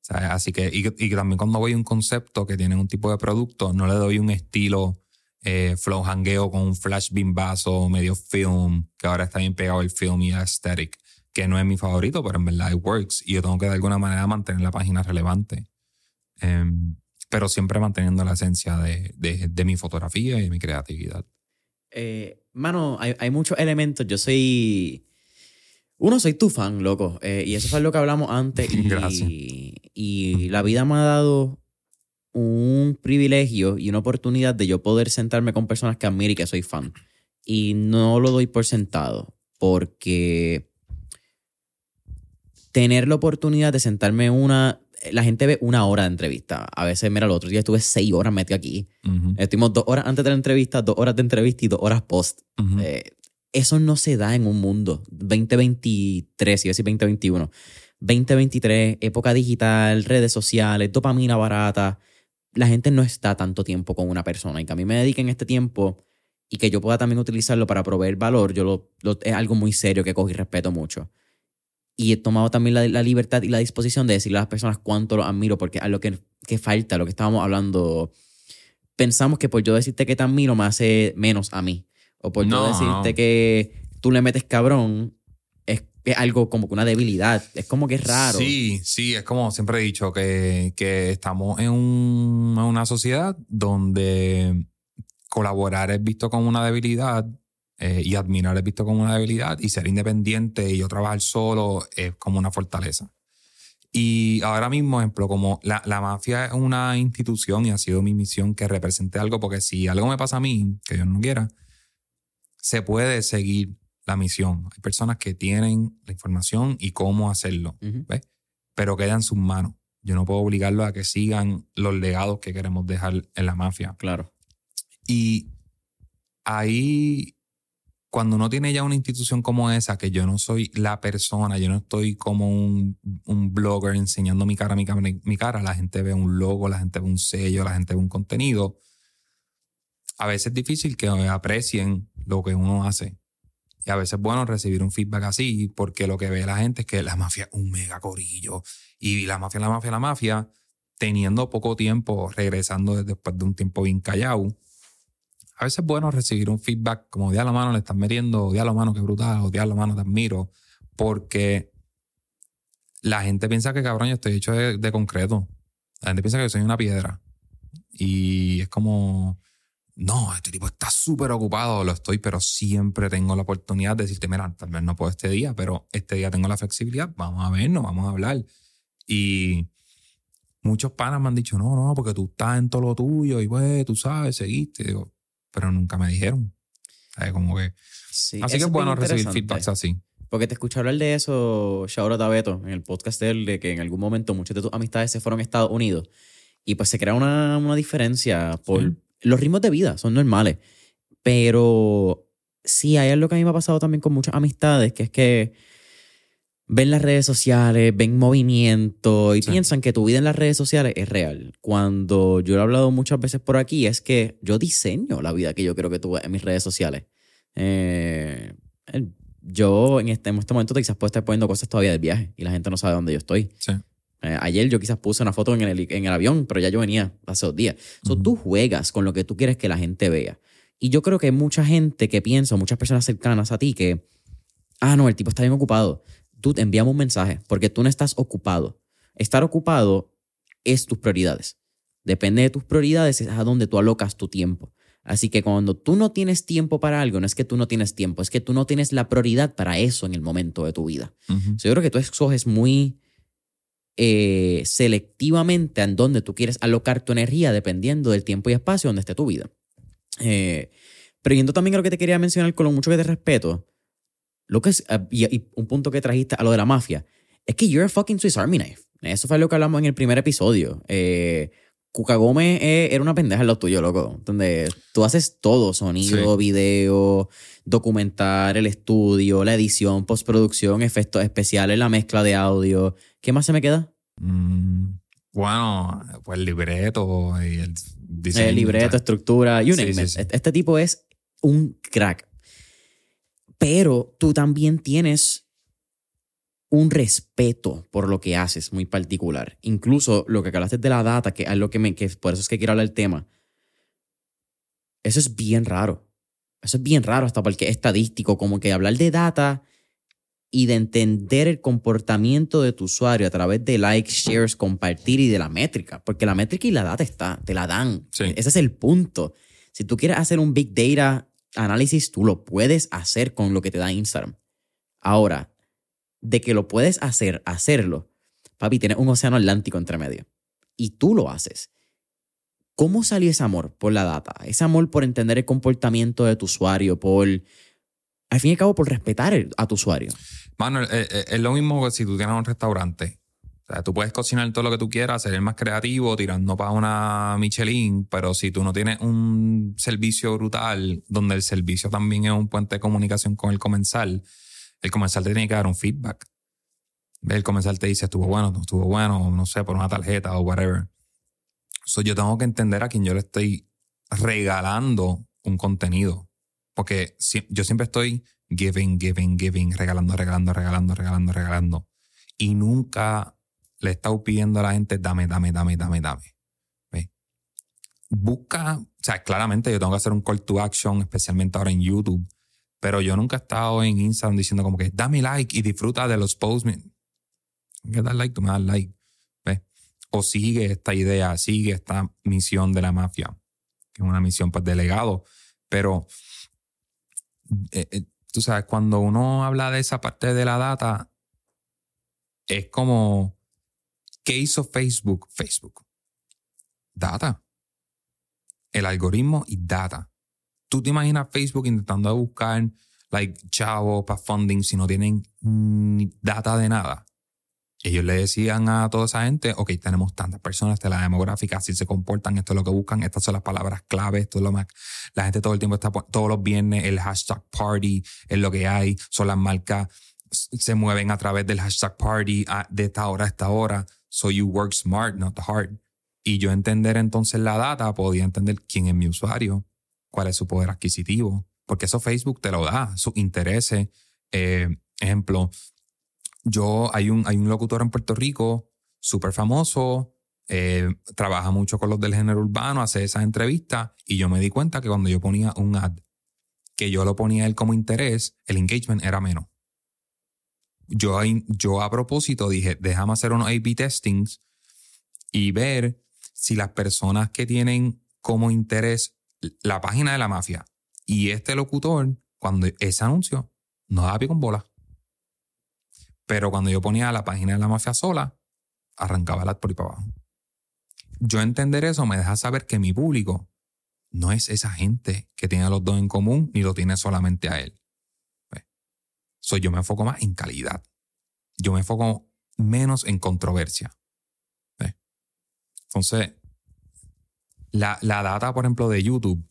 Así que, y, y, también cuando voy a un concepto que tiene un tipo de producto, no le doy un estilo eh, flow hangueo con un flash bimbazo, medio film, que ahora está bien pegado el film y aesthetic, que no es mi favorito, pero en verdad it works. Y yo tengo que de alguna manera mantener la página relevante. Em, pero siempre manteniendo la esencia de, de, mi fotografía y de mi creatividad. Eh, mano, hay, hay, muchos elementos. Yo soy. Uno, soy tu fan, loco. Eh, y eso fue lo que hablamos antes. [laughs] Y, y la vida me ha dado un privilegio y una oportunidad de yo poder sentarme con personas que admiro y que soy fan. Y no lo doy por sentado, porque tener la oportunidad de sentarme una... La gente ve una hora de entrevista. A veces, mira, el otro día estuve seis horas metido aquí. Estuvimos dos horas antes de la entrevista, dos horas de entrevista y dos horas post. Eh, eso no se da en un mundo. 2023, y decir 2021. 2023, época digital, redes sociales, dopamina barata la gente no está tanto tiempo con una persona y que a mí me dediquen este tiempo y que yo pueda también utilizarlo para proveer valor, yo lo, es algo muy serio que cojo y respeto mucho. Y he tomado también la, libertad y la disposición de decirle a las personas cuánto lo admiro, porque a lo que, que falta, lo que estábamos hablando, pensamos que por yo decirte que te admiro me hace menos a mí. O por yo decirte que tú le metes cabrón, es algo como que una debilidad. Es como que es raro. Sí, sí, es como siempre he dicho que, que estamos en, una sociedad donde colaborar es visto como una debilidad eh, y admirar es visto como una debilidad y ser independiente y yo trabajar solo es como una fortaleza. Y ahora mismo, ejemplo, como la, la mafia es una institución y ha sido mi misión que represente algo, porque si algo me pasa a mí, que yo no quiera, se puede seguir la misión. Hay personas que tienen la información y cómo hacerlo, ¿ves? Pero queda en sus manos. Yo no puedo obligarlos a que sigan los legados que queremos dejar en la mafia. Claro. Y ahí, cuando uno tiene ya una institución como esa, que yo no soy la persona, yo no estoy como un, un blogger enseñando mi cara, mi cara, mi cara, la gente ve un logo, la gente ve un sello, la gente ve un contenido. A veces es difícil que aprecien lo que uno hace. Y a veces es bueno recibir un feedback así, porque lo que ve la gente es que la mafia es un mega corillo. Y la mafia, la mafia, la mafia, teniendo poco tiempo, regresando después de un tiempo bien callado, a veces es bueno recibir un feedback como, la mano, le estás metiendo, la mano, qué brutal, o la mano, te admiro, porque la gente piensa que, cabrón, yo estoy hecho de, concreto. La gente piensa que soy una piedra. Y es como, no, este tipo está súper ocupado, lo estoy, pero siempre tengo la oportunidad de decirte, mira, tal vez no puedo este día, pero este día tengo la flexibilidad, vamos a vernos, vamos a hablar. Y muchos panas me han dicho, no, no, porque tú estás en todo lo tuyo y pues, tú sabes, seguiste. Digo, pero nunca me dijeron. Como que... así que es bueno recibir feedbacks así. Porque te escuché hablar de eso, Shaura Tabeto, en el podcast de él, de que en algún momento muchas de tus amistades se fueron a Estados Unidos. Y pues se crea una, una diferencia por los ritmos de vida, son normales. Pero sí, hay algo que a mí me ha pasado también con muchas amistades, que es que ven las redes sociales, ven movimiento y piensan que tu vida en las redes sociales es real. Cuando yo lo he hablado muchas veces por aquí, es que yo diseño la vida que yo creo que tú en mis redes sociales. Eh, yo en este, en este momento quizás puedo estar poniendo cosas todavía del viaje y la gente no sabe dónde yo estoy. Eh, ayer yo quizás puse una foto en el, en el avión, pero ya yo venía hace dos días. Tú juegas con lo que tú quieres que la gente vea. Y yo creo que hay mucha gente que piensa, muchas personas cercanas a ti, que, ah, no, el tipo está bien ocupado tú te enviamos un mensaje porque tú no estás ocupado. Estar ocupado es tus prioridades. Depende de tus prioridades, es a donde tú alocas tu tiempo. Así que cuando tú no tienes tiempo para algo, no es que tú no tienes tiempo, es que tú no tienes la prioridad para eso en el momento de tu vida. yo creo que tú escoges muy eh, selectivamente en dónde tú quieres alocar tu energía dependiendo del tiempo y espacio donde esté tu vida. Eh, pero yendo también a lo que te quería mencionar con lo mucho que te respeto, lo que es, ah, y, un punto que trajiste a lo de la mafia, es que you're a fucking Swiss Army knife. Eso fue lo que hablamos en el primer episodio. Eh, Cuca Gómez eh, era una pendeja en lo tuyo, loco. Donde tú haces todo: sonido, video, documentar, el estudio, la edición, postproducción, efectos especiales, la mezcla de audio. ¿Qué más se me queda? Mm, bueno, pues el libreto y el diseño. El libreto, estructura, you name Este tipo es un crack pero tú también tienes un respeto por lo que haces muy particular. Incluso lo que hablaste de la data, que es lo que me, que por eso es que quiero hablar del tema. Eso es bien raro. Eso es bien raro hasta porque es estadístico, como que hablar de data y de entender el comportamiento de tu usuario a través de likes, shares, compartir y de la métrica, porque la métrica y la data está, te la dan. Ese es el punto. Si tú quieres hacer un big data análisis tú lo puedes hacer con lo que te da Instagram. Ahora, de que lo puedes hacer, hacerlo, papi, tienes un océano Atlántico entre medio. Y tú lo haces. ¿Cómo salió ese amor por la data? Ese amor por entender el comportamiento de tu usuario, por, al fin y al cabo, por respetar a tu usuario. Mano, es lo mismo que si tú tienes un restaurante sea, tú puedes cocinar todo lo que tú quieras, ser el más creativo, tirando para una Michelin, pero si tú no tienes un servicio brutal, donde el servicio también es un puente de comunicación con el comensal, el comensal te tiene que dar un feedback. El comensal te dice, estuvo bueno, no estuvo bueno, no sé, por una tarjeta o whatever. So, yo tengo que entender a quién yo le estoy regalando un contenido. Porque yo siempre estoy giving, giving, giving, regalando, regalando, regalando, regalando, regalando. Y nunca le he estado pidiendo a la gente, dame, dame, dame, dame, dame. Busca, o sea, claramente yo tengo que hacer un call to action, especialmente ahora en YouTube, pero yo nunca he estado en Instagram diciendo como que dame like y disfruta de los posts. Que dar like, tú me das like. ¿Ves? O sigue esta idea, sigue esta misión de la mafia, que es una misión pues delegado. Pero, eh, eh, tú sabes, cuando uno habla de esa parte de la data, es como ¿Qué hizo Facebook? Facebook. Data. El algoritmo y data. ¿Tú te imaginas Facebook intentando buscar like chavo para funding si no tienen data de nada? Ellos le decían a toda esa gente, ok, tenemos tantas personas de la demográfica, así se comportan, esto es lo que buscan, estas son las palabras clave, esto es lo más... La gente todo el tiempo está, todos los viernes, el hashtag party es lo que hay, son las marcas, se mueven a través del hashtag party de esta hora a esta hora. So you work smart, not hard. Y yo entender entonces la data, podía entender quién es mi usuario, cuál es su poder adquisitivo, porque eso Facebook te lo da, sus intereses. Eh, ejemplo, yo, hay un, hay un locutor en Puerto Rico súper famoso, eh, trabaja mucho con los del género urbano, hace esas entrevistas y yo me di cuenta que cuando yo ponía un ad, que yo lo ponía él como interés, el engagement era menos. Yo, yo a propósito dije, déjame hacer unos A-B testings y ver si las personas que tienen como interés la página de la mafia y este locutor, cuando ese anuncio no daba pie con bola. Pero cuando yo ponía la página de la mafia sola, arrancaba el ad por ahí para abajo. Yo entender eso me deja saber que mi público no es esa gente que tiene a los dos en común ni lo tiene solamente a él. Soy yo me enfoco más en calidad. Yo me enfoco menos en controversia. Entonces, la, la data, por ejemplo, de YouTube,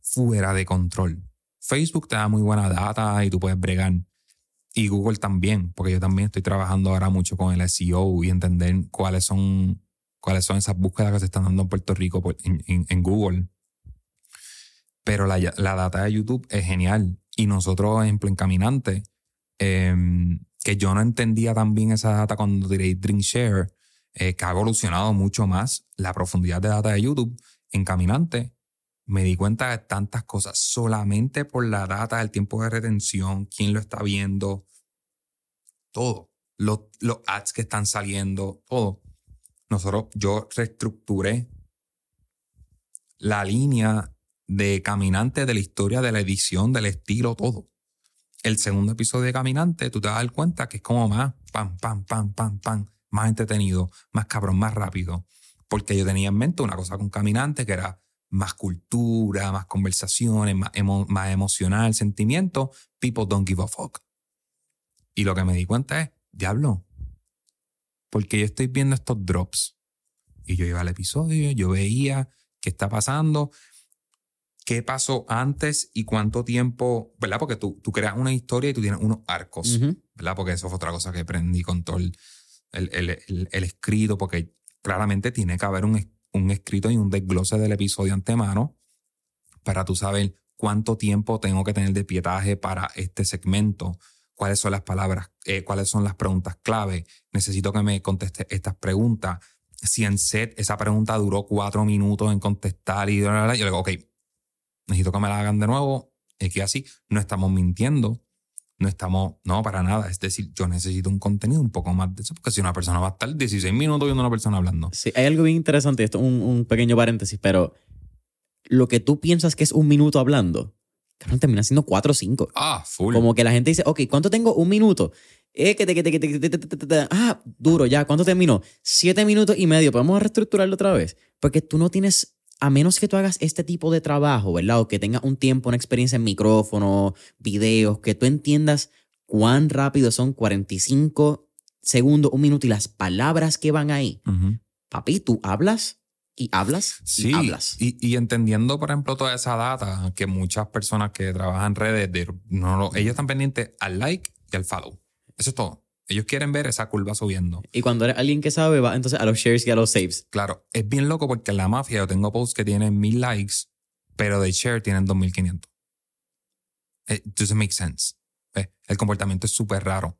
fuera de control. Facebook te da muy buena data y tú puedes bregar. Y Google también, porque yo también estoy trabajando ahora mucho con el SEO y entender cuáles son, cuáles son esas búsquedas que se están dando en Puerto Rico en, Google. Pero la, la, data de YouTube es genial. Y nosotros, ejemplo, en Caminante, em, que yo no entendía tan bien esa data cuando tiré Drink Share, eh, que ha evolucionado mucho más la profundidad de data de YouTube en Caminante me di cuenta de tantas cosas solamente por la data del tiempo de retención, quién lo está viendo, todo. Los, los ads que están saliendo, todo. Nosotros, yo reestructuré la línea de Caminante, de la historia, de la edición, del estilo, todo. El segundo episodio de Caminante, tú te vas a dar cuenta que es como más pam, pam, pam, pam, pam, más entretenido, más cabrón, más rápido. Porque yo tenía en mente una cosa con Caminante que era más cultura, más conversaciones, más, más emocional, sentimiento, people don't give a fuck. Y lo que me di cuenta es, diablo, porque yo estoy viendo estos drops. Y yo iba al episodio, yo veía qué está pasando, qué pasó antes y cuánto tiempo, ¿verdad? Porque tú, tú creas una historia y tú tienes unos arcos, ¿verdad? Porque eso fue otra cosa que aprendí con todo el, el, el escrito, porque claramente tiene que haber un, un escrito y un desglose del episodio antemano para tú saber cuánto tiempo tengo que tener de pietaje para este segmento, cuáles son las palabras, eh, cuáles son las preguntas clave. Necesito que me conteste estas preguntas. Si en set esa pregunta duró cuatro minutos en contestar y yo le digo, ok, necesito que me la hagan de nuevo. Es que así no estamos mintiendo, no estamos, no, para nada. Es decir, yo necesito un contenido un poco más de eso, porque si una persona va a estar 16 minutos viendo a una persona hablando. Sí, hay algo bien interesante, esto un, un pequeño paréntesis, pero lo que tú piensas que es un minuto hablando, cabrón, termina siendo 4 o 5. Ah, full. Como que la gente dice, ok, ¿cuánto tengo? Un minuto. Eh, que te, que te, que te, ah, duro, ya, ¿cuánto terminó? Siete minutos y medio. ¿Podemos reestructurarlo otra vez? Porque tú no tienes a menos que tú hagas este tipo de trabajo, ¿verdad? O que tengas un tiempo, una experiencia en micrófono, videos, que tú entiendas cuán rápido son 45 segundos, un minuto y las palabras que van ahí. Papi, tú hablas y hablas sí, hablas. Y, y, entendiendo, por ejemplo, toda esa data que muchas personas que trabajan en redes, de, no, ellos están pendientes al like y al follow. Eso es todo. Ellos quieren ver esa curva subiendo. Y cuando eres alguien que sabe, va entonces a los shares y a los saves. Claro, es bien loco porque en la mafia yo tengo posts que tienen mil likes, pero de share tienen 2500. It doesn't make sense. El comportamiento es súper raro.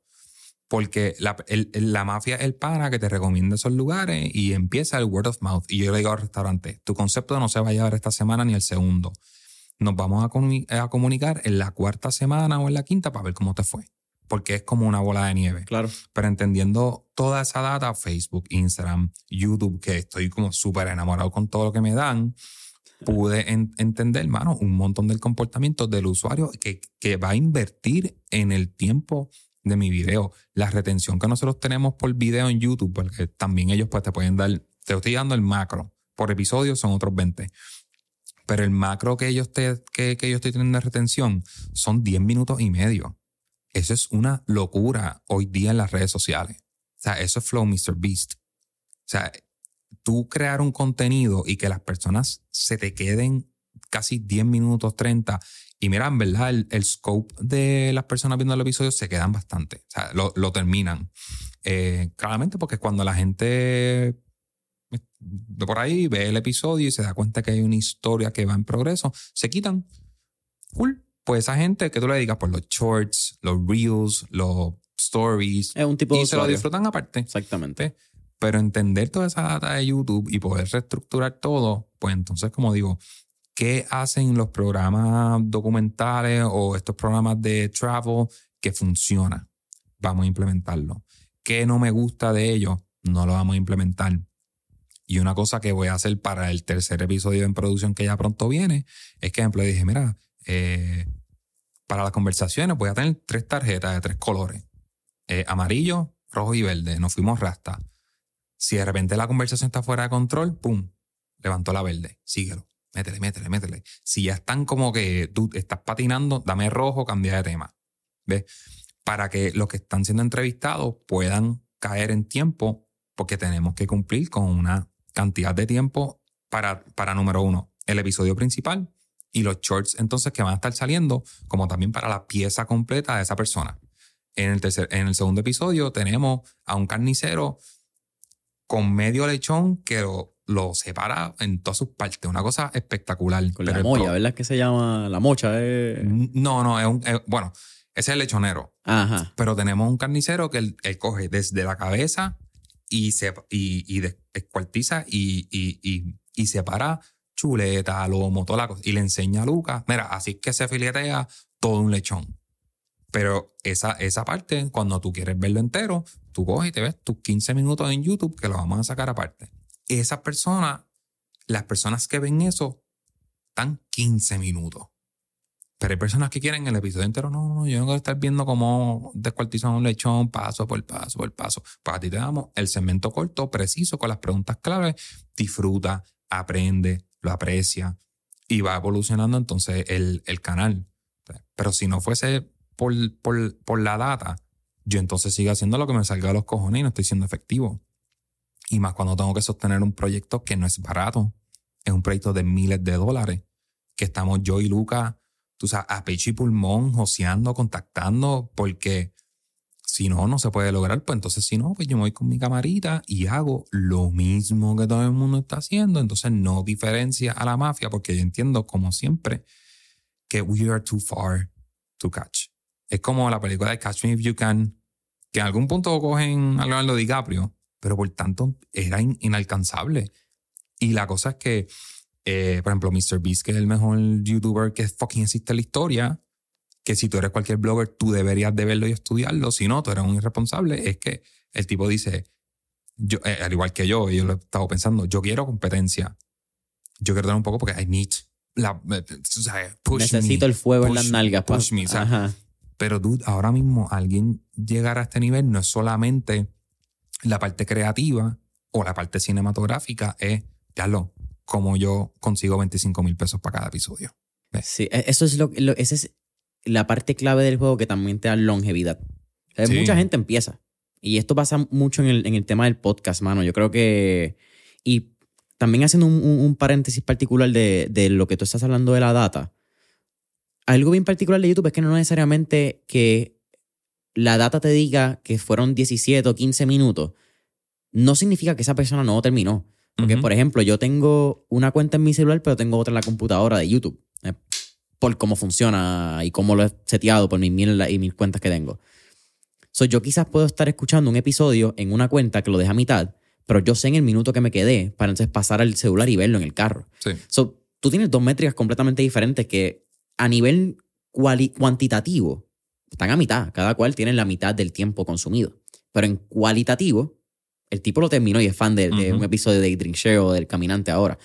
Porque la, la mafia es el pana que te recomienda esos lugares y empieza el word of mouth. Y yo le digo al restaurante, tu concepto no se va a llevar esta semana ni el segundo. Nos vamos a, a comunicar en la cuarta semana o en la quinta para ver cómo te fue porque es como una bola de nieve. Claro. Pero entendiendo toda esa data, Facebook, Instagram, YouTube, que estoy como súper enamorado con todo lo que me dan, pude entender, hermano, un montón del comportamiento del usuario que, que va a invertir en el tiempo de mi video. La retención que nosotros tenemos por video en YouTube, porque también ellos pues te pueden dar, te estoy dando el macro. Por episodio son otros 20. Pero el macro que, ellos te, que, que yo estoy teniendo de retención son 10 minutos y medio. Eso es una locura hoy día en las redes sociales. O sea, eso es Flow Mr. Beast. O sea, tú crear un contenido y que las personas se te queden casi 10 minutos, 30. Y mira, en verdad, el, scope de las personas viendo el episodio se quedan bastante. O sea, lo, terminan. Eh, claramente porque cuando la gente por ahí ve el episodio y se da cuenta que hay una historia que va en progreso, se quitan. Cool pues esa gente que tú le digas por los shorts, los reels, los stories. Es un tipo y se lo disfrutan aparte. Exactamente. Pero entender toda esa data de YouTube y poder reestructurar todo, pues entonces, como digo, ¿qué hacen los programas documentales o estos programas de travel que funcionan? Vamos a implementarlo. ¿Qué no me gusta de ellos? No lo vamos a implementar. Y una cosa que voy a hacer para el tercer episodio en producción que ya pronto viene es que, ejemplo, dije, mira, eh, para las conversaciones voy a tener tres tarjetas de tres colores. Eh, amarillo, rojo y verde. Nos fuimos rasta. Si de repente la conversación está fuera de control, ¡pum! Levantó la verde. Síguelo. Métele, métele, métele. Si ya están como que tú estás patinando, dame rojo, cambia de tema. ¿Ves? Para que los que están siendo entrevistados puedan caer en tiempo, porque tenemos que cumplir con una cantidad de tiempo para, para número uno, el episodio principal y los shorts entonces que van a estar saliendo, como también para la pieza completa de esa persona. En el, tercer, en el segundo episodio tenemos a un carnicero con medio lechón que lo, lo separa en todas sus partes. Una cosa espectacular. Con la molla, ¿verdad? Que se llama la mocha. Eh. No, no, es un. bueno, ese es el lechonero. Ajá. Pero tenemos un carnicero que él, coge desde la cabeza y, se, y, y descuartiza y, y, y, separa chuleta, lomo, toda la cosa. Y le enseña a Lucas, mira, así que se filetea todo un lechón. Pero esa, esa parte, cuando tú quieres verlo entero, tú coges y te ves tus 15 minutos en YouTube que lo vamos a sacar aparte. Esas personas, las personas que ven eso, están 15 minutos. Pero hay personas que quieren el episodio entero. No, no, yo no quiero estar viendo cómo descuartizan un lechón paso por paso por paso. Para ti te damos el segmento corto, preciso, con las preguntas claves. Disfruta, aprende, lo aprecia y va evolucionando entonces el, el canal. Pero si no fuese por, por, por la data, yo entonces sigo haciendo lo que me salga de los cojones y no estoy siendo efectivo. Y más cuando tengo que sostener un proyecto que no es barato. Es un proyecto de miles de dólares. Que estamos yo y Luca, tú sabes, a pecho y pulmón, joseando, contactando, porque si no, no se puede lograr. Pues entonces, si no, pues yo me voy con mi camarita y hago lo mismo que todo el mundo está haciendo. Entonces, no diferencia a la mafia, porque yo entiendo, como siempre, que we are too far to catch. Es como la película de Catch Me If You Can, que en algún punto cogen a Leonardo DiCaprio, pero por tanto era inalcanzable. Y la cosa es que, eh, por ejemplo, Mr. Beast, que es el mejor youtuber que fucking existe en la historia, que si tú eres cualquier blogger, tú deberías de verlo y estudiarlo, si no, tú eres un irresponsable, es que el tipo dice, yo, eh, al igual que yo, yo lo he estado pensando, yo quiero competencia. Yo quiero tener un poco porque I need la, eh, Necesito el fuego en las nalgas. Push me, pero dude, ahora mismo alguien llegar a este nivel no es solamente la parte creativa o la parte cinematográfica, es, ya lo, como yo consigo 25 mil pesos para cada episodio. Sí, e, eso es lo, esa es la parte clave del juego que también te da longevidad. Mucha gente empieza. Y esto pasa mucho en el, en el, tema del podcast, mano. Yo creo que. Y también haciendo un, un paréntesis particular de, de, lo que tú estás hablando de la data algo bien particular de YouTube es que no necesariamente que la data te diga que fueron 17 o 15 minutos, no significa que esa persona no terminó. Porque, por ejemplo, yo tengo una cuenta en mi celular, pero tengo otra en la computadora de YouTube. Por cómo funciona y cómo lo he seteado por mis mil y mil cuentas que tengo. So, yo quizás puedo estar escuchando un episodio en una cuenta que lo deja a mitad, pero yo sé en el minuto que me quedé para entonces pasar al celular y verlo en el carro. Sí. So, tú tienes dos métricas completamente diferentes que a nivel cuantitativo, están a mitad. Cada cual tiene la mitad del tiempo consumido. Pero en cualitativo, el tipo lo terminó y es fan de, un episodio de Drink Share o del Caminante ahora.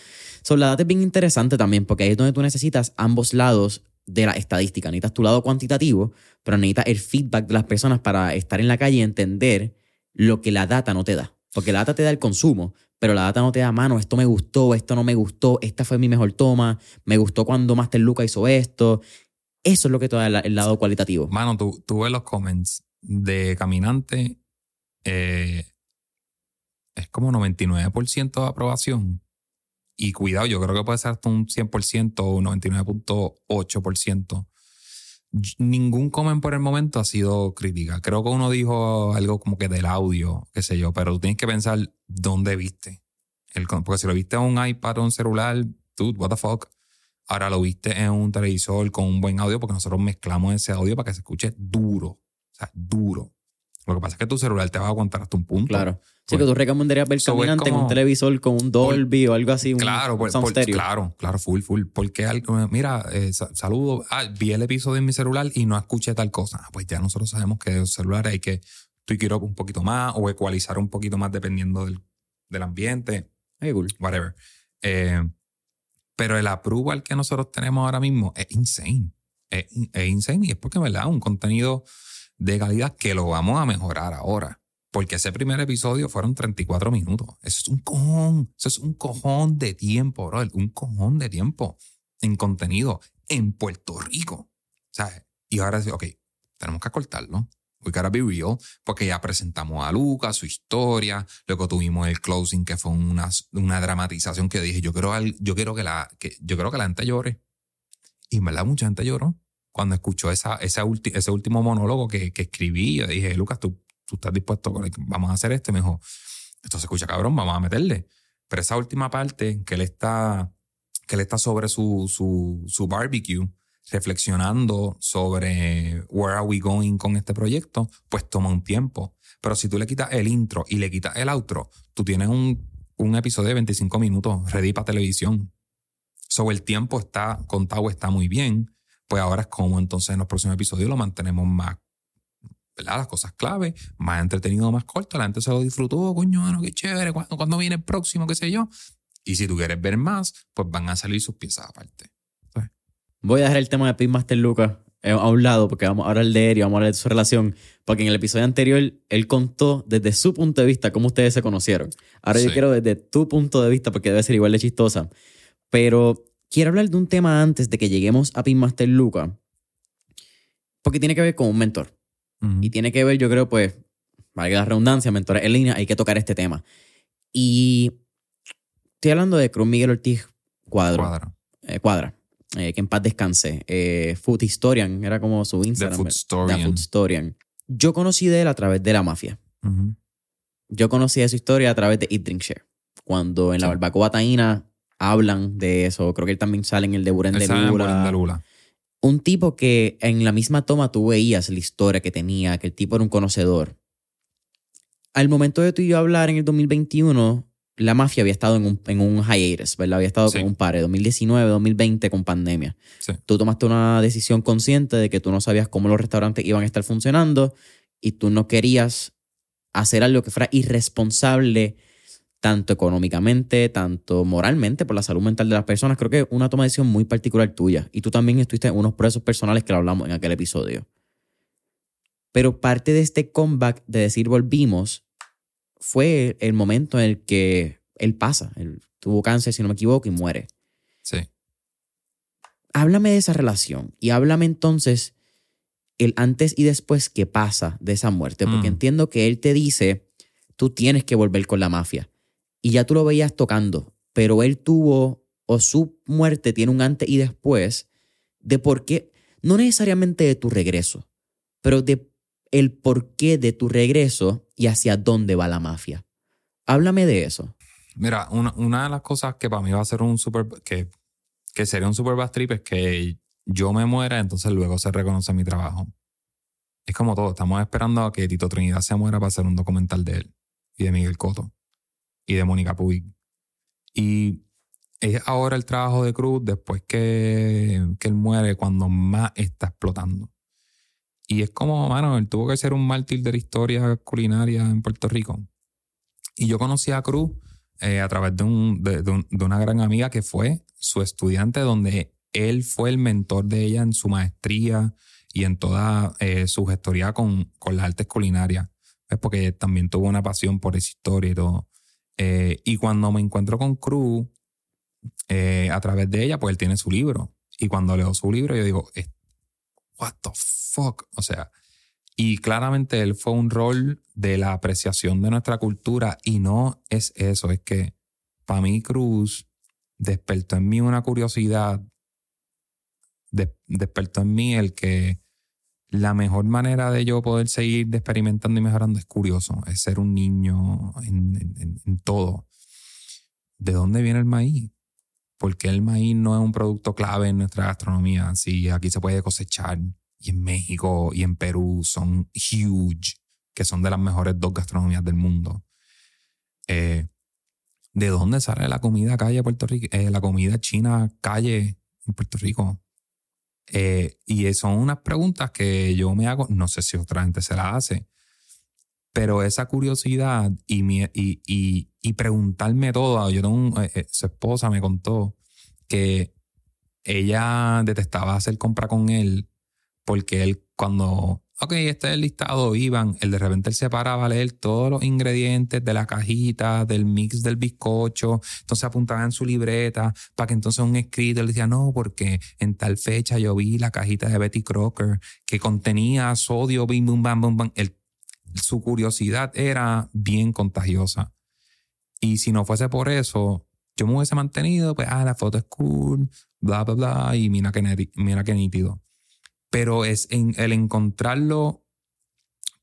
So, la data es bien interesante también porque ahí es donde tú necesitas ambos lados de la estadística. Necesitas tu lado cuantitativo, pero necesitas el feedback de las personas para estar en la calle y entender lo que la data no te da. Porque la data te da el consumo, pero la data no te da mano, esto me gustó, esto no me gustó, esta fue mi mejor toma, me gustó cuando Master Luca hizo esto. Eso es lo que te da el, lado cualitativo. Mano, tú, tú, ves los comments de Caminante, eh, es como 99% de aprobación. Y cuidado, yo creo que puede ser hasta un 100% o 99.8% ningún comment por el momento ha sido crítica. Creo que uno dijo algo como que del audio, qué sé yo, pero tú tienes que pensar dónde viste. El, porque si lo viste en un iPad o un celular, dude, what the fuck. Ahora lo viste en un televisor con un buen audio porque nosotros mezclamos ese audio para que se escuche duro. O sea, duro. Lo que pasa es que tu celular te va a aguantar hasta un punto. Claro. Sí, Pues, que tú recomendarías ver so caminante en un como- televisor con un Dolby o algo así, un Claro, por- sound por- stereo. claro, claro, full, full. Porque algo, mira, eh, sa- saludo, ah, vi el episodio en mi celular y no escuché tal cosa. Ah, Pues ya nosotros sabemos que los celulares hay que tweak un poquito más o ecualizar un poquito más dependiendo del, del ambiente, Ay, cool. whatever. Eh, pero el approval que nosotros tenemos ahora mismo es insane. Es, in- es insane y es porque, ¿verdad? Un contenido de calidad que lo vamos a mejorar ahora. Porque ese primer episodio fueron 34 minutos. Eso es un cojón. Eso es un cojón de tiempo, bro. Un cojón de tiempo en contenido en Puerto Rico. ¿Sabes? Y ahora sí, ok, tenemos que cortarlo. We gotta be real. Porque ya presentamos a Lucas, su historia. Luego tuvimos el closing, que fue una, una dramatización que dije, yo quiero, yo quiero que la, yo quiero que la gente llore. Y en verdad mucha gente lloró cuando escuchó esa, esa ulti- ese último monólogo que, que escribí. Yo dije, Lucas, tú, tú estás dispuesto, vamos a hacer esto. Me dijo, esto se escucha cabrón, vamos a meterle. Pero esa última parte que él está, que él está sobre su, su, su barbecue, reflexionando sobre where are we going con este proyecto, pues toma un tiempo. Pero si tú le quitas el intro y le quitas el outro, tú tienes un, un episodio de 25 minutos ready para televisión. So el tiempo está contado, está muy bien. Pues ahora es como entonces en los próximos episodios lo mantenemos más, ¿verdad? Las cosas clave, más entretenido, más corto. La gente se lo disfrutó, coño, mano, qué chévere. ¿Cuándo, cuándo viene el próximo? ¿Qué sé yo? Y si tú quieres ver más, pues van a salir sus piezas aparte. Voy a dejar el tema de Pitmaster Lucas eh, a un lado porque vamos a hablar de él y vamos a hablar de su relación. Porque en el episodio anterior él contó desde su punto de vista cómo ustedes se conocieron. Ahora yo Sí. quiero desde tu punto de vista porque debe ser igual de chistosa. Pero quiero hablar de un tema antes de que lleguemos a Pitmaster Lucas. Porque tiene que ver con un mentor. Y tiene que ver, yo creo, pues, valga la redundancia, mentores en línea, hay que tocar este tema. Y estoy hablando de Cruz Miguel Ortiz Cuadro. Cuadra. eh, Cuadra. eh, que en paz descanse. Eh, Food Historian, era como su Instagram. Food ¿verdad? Historian. The Food Historian. Yo conocí de él a través de la mafia. Yo conocí de su historia a través de Eat Drink Share. Cuando en la barbacoa taína hablan de eso. Creo que él también sale en el de Buren de Lula. De. Un tipo que en la misma toma tú veías la historia que tenía, que el tipo era un conocedor. Al momento de tú y yo hablar en el 2021, la mafia había estado en un, en un hiatus, ¿verdad? Había estado Sí. con un pare, 2019, 2020 con pandemia. Sí. Tú tomaste una decisión consciente de que tú no sabías cómo los restaurantes iban a estar funcionando y tú no querías hacer algo que fuera irresponsable tanto económicamente, tanto moralmente, por la salud mental de las personas. Creo que es una toma de decisión muy particular tuya. Y tú también estuviste en unos procesos personales que lo hablamos en aquel episodio. Pero parte de este comeback de decir volvimos fue el momento en el que él pasa. Él tuvo cáncer, si no me equivoco, y muere. Sí. Háblame de esa relación y háblame entonces el antes y después que pasa de esa muerte, porque Mm. entiendo que él te dice, tú tienes que volver con la mafia. Y ya tú lo veías tocando, pero él tuvo, o su muerte tiene un antes y después de por qué, no necesariamente de tu regreso, pero de el porqué de tu regreso y hacia dónde va la mafia. Háblame de eso. Mira, una, una de las cosas que para mí va a ser un super. que, que sería un super trip es que yo me muera, entonces luego se reconoce mi trabajo. Es como todo, estamos esperando a que Tito Trinidad se muera para hacer un documental de él y de Miguel Coto y de Mónica Puig. Y es ahora el trabajo de Cruz después que, que él muere cuando más está explotando. Y es como, mano, él tuvo que ser un mártir de la historia culinaria en Puerto Rico. Y yo conocí a Cruz eh, a través de, un, de, de un- de una gran amiga que fue su estudiante, donde él fue el mentor de ella en su maestría y en toda eh, su gestoría con, con las artes culinarias. Es porque también tuvo una pasión por esa historia y todo. Eh, y cuando me encuentro con Cruz, eh, a través de ella, pues él tiene su libro. Y cuando leo su libro, yo digo, "Es- what the fuck? O sea, y claramente él fue un rol de la apreciación de nuestra cultura y no es eso, es que para mí Cruz despertó en mí una curiosidad, de- despertó en mí el que la mejor manera de yo poder seguir experimentando y mejorando es curioso, es ser un niño en, todo. ¿De dónde viene el maíz? Porque el maíz no es un producto clave en nuestra gastronomía. Si aquí se puede cosechar y en México y en Perú son huge. que son de las mejores dos gastronomías del mundo. Eh, ¿De dónde sale la comida calle Puerto Rico? Eh, la comida china calle en Puerto Rico. Eh, y son unas preguntas que yo me hago, no sé si otra gente se las hace, pero esa curiosidad y, y, y, preguntarme todo, yo tengo su esposa me contó que ella detestaba hacer compra con él porque él cuando ok, este es el listado, iban, el de repente él se paraba a leer todos los ingredientes de la cajita, del mix del bizcocho, entonces apuntaba en su libreta para que entonces un escrito le decía, no, porque en tal fecha yo vi la cajita de Betty Crocker que contenía sodio, bim, bum, bam, bum, bam. su curiosidad era bien contagiosa. Y si no fuese por eso, yo me hubiese mantenido, pues, ah, la foto es cool, bla, bla, bla, y mira que, mira qué nítido pero es el encontrarlo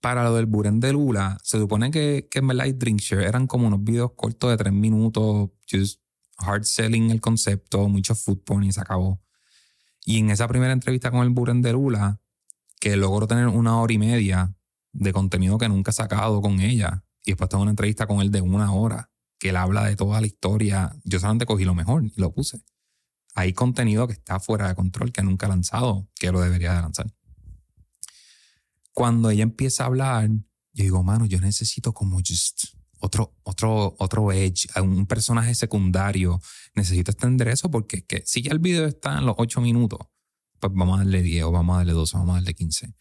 para lo del Buren de Lula, se supone que, que en verdad Drink Share eran como unos videos cortos de tres minutos, just hard selling el concepto, mucho food y se acabó. Y en esa primera entrevista con el Buren de Lula, que logró tener una hora y media de contenido que nunca he sacado con ella, y después tengo una entrevista con él de una hora, que él habla de toda la historia, yo solamente cogí lo mejor y lo puse hay contenido que está fuera de control, que nunca ha lanzado, que lo debería de lanzar. Cuando ella empieza a hablar, yo digo, mano, yo necesito como just otro, otro, otro edge, un personaje secundario. Necesito extender eso porque que, si ya el video está en los 8 minutos, pues vamos a darle 10 o vamos a darle 12 vamos a darle 15.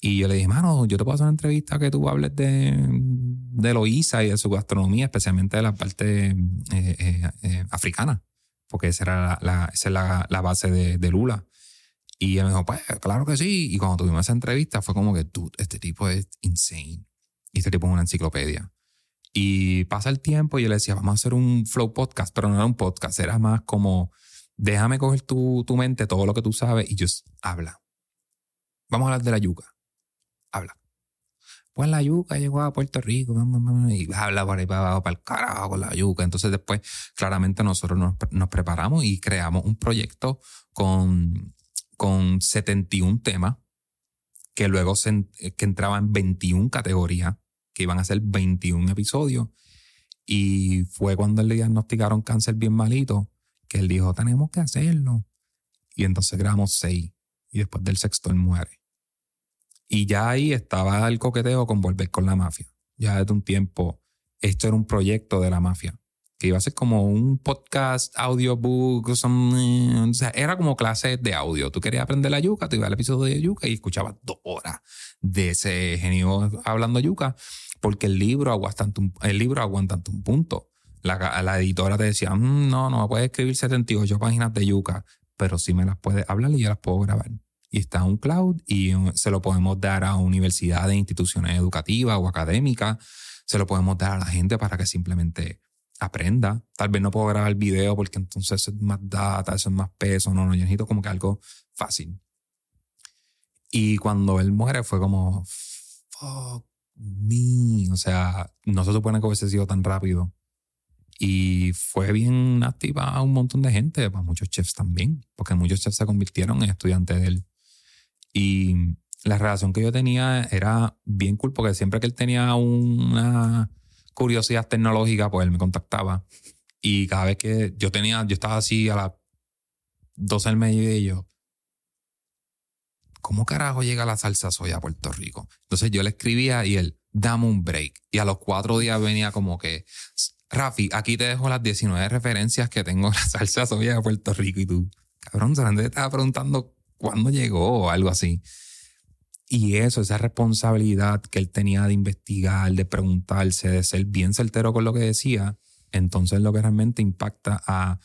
Y yo le dije, mano, yo te puedo hacer una entrevista que tú hables de, de Loíza y de su gastronomía, especialmente de la parte eh, eh, eh, africana porque esa era la, esa es la, base de, Lula. Y él me dijo, pues claro que sí. Y cuando tuvimos esa entrevista fue como que, tú este tipo es insane. Y este tipo es una enciclopedia. Y pasa el tiempo y yo le decía, vamos a hacer un flow podcast, pero no era un podcast, era más como, déjame coger tu, tu mente, todo lo que tú sabes, y yo, habla. Vamos a hablar de la yuca. Habla pues la yuca llegó a Puerto Rico y habla para ahí para el carajo con la yuca. Entonces después claramente nosotros nos, preparamos y creamos un proyecto con, con 71 temas que luego se, que entraban en 21 categorías, que iban a ser 21 episodios. Y fue cuando le diagnosticaron cáncer bien malito, que él dijo, tenemos que hacerlo. Y entonces grabamos seis. Y después del sexto él muere. Y ya ahí estaba el coqueteo con volver con la mafia. Ya desde un tiempo, esto era un proyecto de la mafia, que iba a ser como un podcast, audiobook, o sea, era como clase de audio. Tú querías aprender la yuca, te ibas al episodio de yuca y escuchabas dos horas de ese genio hablando yuca, porque el libro aguanta un, el libro aguanta un punto. La, la editora te decía, mm, no, no puedes escribir 78 páginas de yuca, pero sí me las puedes hablar y yo las puedo grabar y está un cloud y se lo podemos dar a universidades, instituciones educativas o académicas, se lo podemos dar a la gente para que simplemente aprenda. Tal vez no puedo grabar el video porque entonces es más data, eso es más peso, no, no, yo necesito como que algo fácil. Y cuando él muere fue como, fuck me, o sea, no se supone que hubiese sido tan rápido. Y fue bien activa a un montón de gente, para muchos chefs también, porque muchos chefs se convirtieron en estudiantes de él. Y la relación que yo tenía era bien cool porque siempre que él tenía una curiosidad tecnológica, pues él me contactaba. Y cada vez que yo tenía, yo estaba así a las 12 del medio y yo, ¿cómo carajo llega la salsa soya a Puerto Rico? Entonces yo le escribía y él, dame un break. Y a los cuatro días venía como que, Rafi, aquí te dejo las 19 referencias que tengo la [laughs] salsa soya de Puerto Rico. Y tú, cabrón, te estaba preguntando cuándo llegó algo así. Y eso, esa responsabilidad que él tenía de investigar, de preguntarse, de ser bien certero con lo que decía, entonces lo que realmente impacta a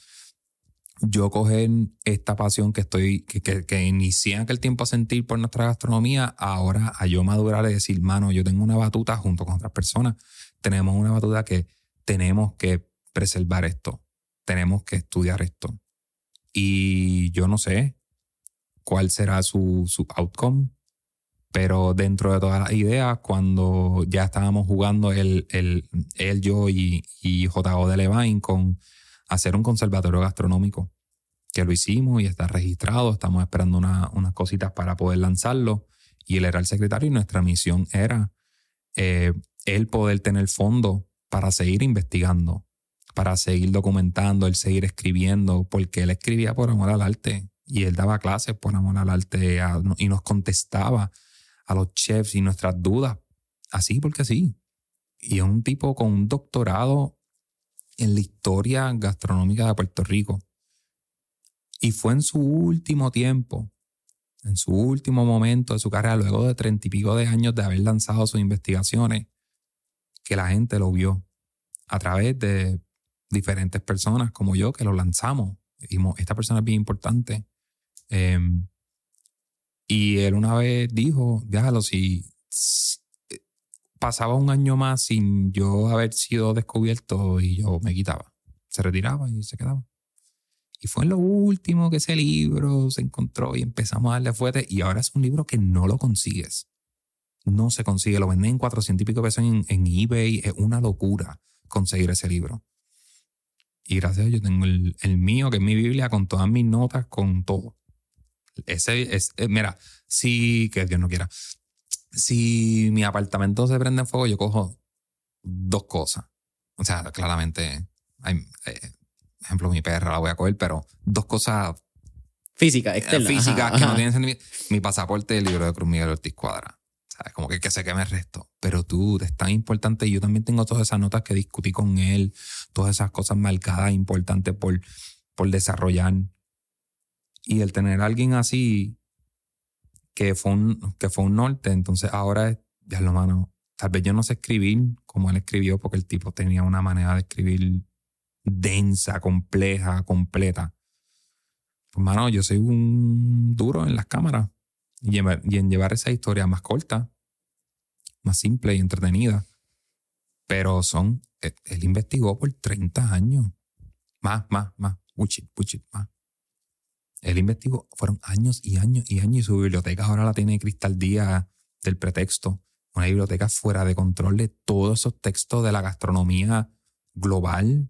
yo coger esta pasión que estoy, que, que, que inicié en aquel tiempo a sentir por nuestra gastronomía, ahora a yo madurar y decir, mano, yo tengo una batuta junto con otras personas, tenemos una batuta que tenemos que preservar esto, tenemos que estudiar esto. Y yo no sé, cuál será su, su outcome. Pero dentro de todas las ideas, cuando ya estábamos jugando el, el, él, yo y, y J.O. de Levine con hacer un conservatorio gastronómico, que lo hicimos y está registrado, estamos esperando unas cositas para poder lanzarlo. Y él era el secretario y nuestra misión era eh, él poder tener fondo para seguir investigando, para seguir documentando, él seguir escribiendo, porque él escribía por amor al arte y él daba clases por amor al arte y nos contestaba a los chefs y nuestras dudas, así porque sí. Y es un tipo con un doctorado en la historia gastronómica de Puerto Rico. Y fue en su último tiempo, en su último momento de su carrera, luego de treinta y pico de años de haber lanzado sus investigaciones, que la gente lo vio a través de diferentes personas como yo que lo lanzamos. Dijimos, esta persona es bien importante. Em, y él una vez dijo, déjalo, si, pasaba un año más sin yo haber sido descubierto y yo me quitaba. Se retiraba y se quedaba. Y fue en lo último que ese libro se encontró y empezamos a darle fuerte. Y ahora es un libro que no lo consigues. No se consigue. Lo venden en 400 y pico pesos en, en eBay. Es una locura conseguir ese libro. Y gracias a Dios yo tengo el, el, mío, que es mi Biblia, con todas mis notas, con todo. Ese es, eh, mira, sí, que Dios no quiera si mi apartamento se prende en fuego, yo cojo dos cosas. O sea, claramente, hay, eh, ejemplo, mi perra la voy a coger, pero dos cosas físicas, externas. Físicas que no tienen sentido. Mi pasaporte el libro de Cruz Miguel Ortiz Cuadra. ¿Sabes? Como que, que se queme el resto. Pero tú, es tan importante. Y yo también tengo todas esas notas que discutí con él, todas esas cosas marcadas, importantes por, por desarrollar. Y el tener a alguien así que fue un, que fue un norte. Entonces ahora, ya lo mano, tal vez yo no sé escribir como él escribió, porque el tipo tenía una manera de escribir densa, compleja, completa. Pues, mano, yo soy un duro en las cámaras y, en llevar esa historia más corta, más simple y entretenida. Pero son, e, él, investigó por 30 años. Más, más, más. Puchit, puchit, más. Él investigó, fueron años y años y años y su biblioteca ahora la tiene Cristal Díaz del pretexto. Una biblioteca fuera de control de todos esos textos de la gastronomía global,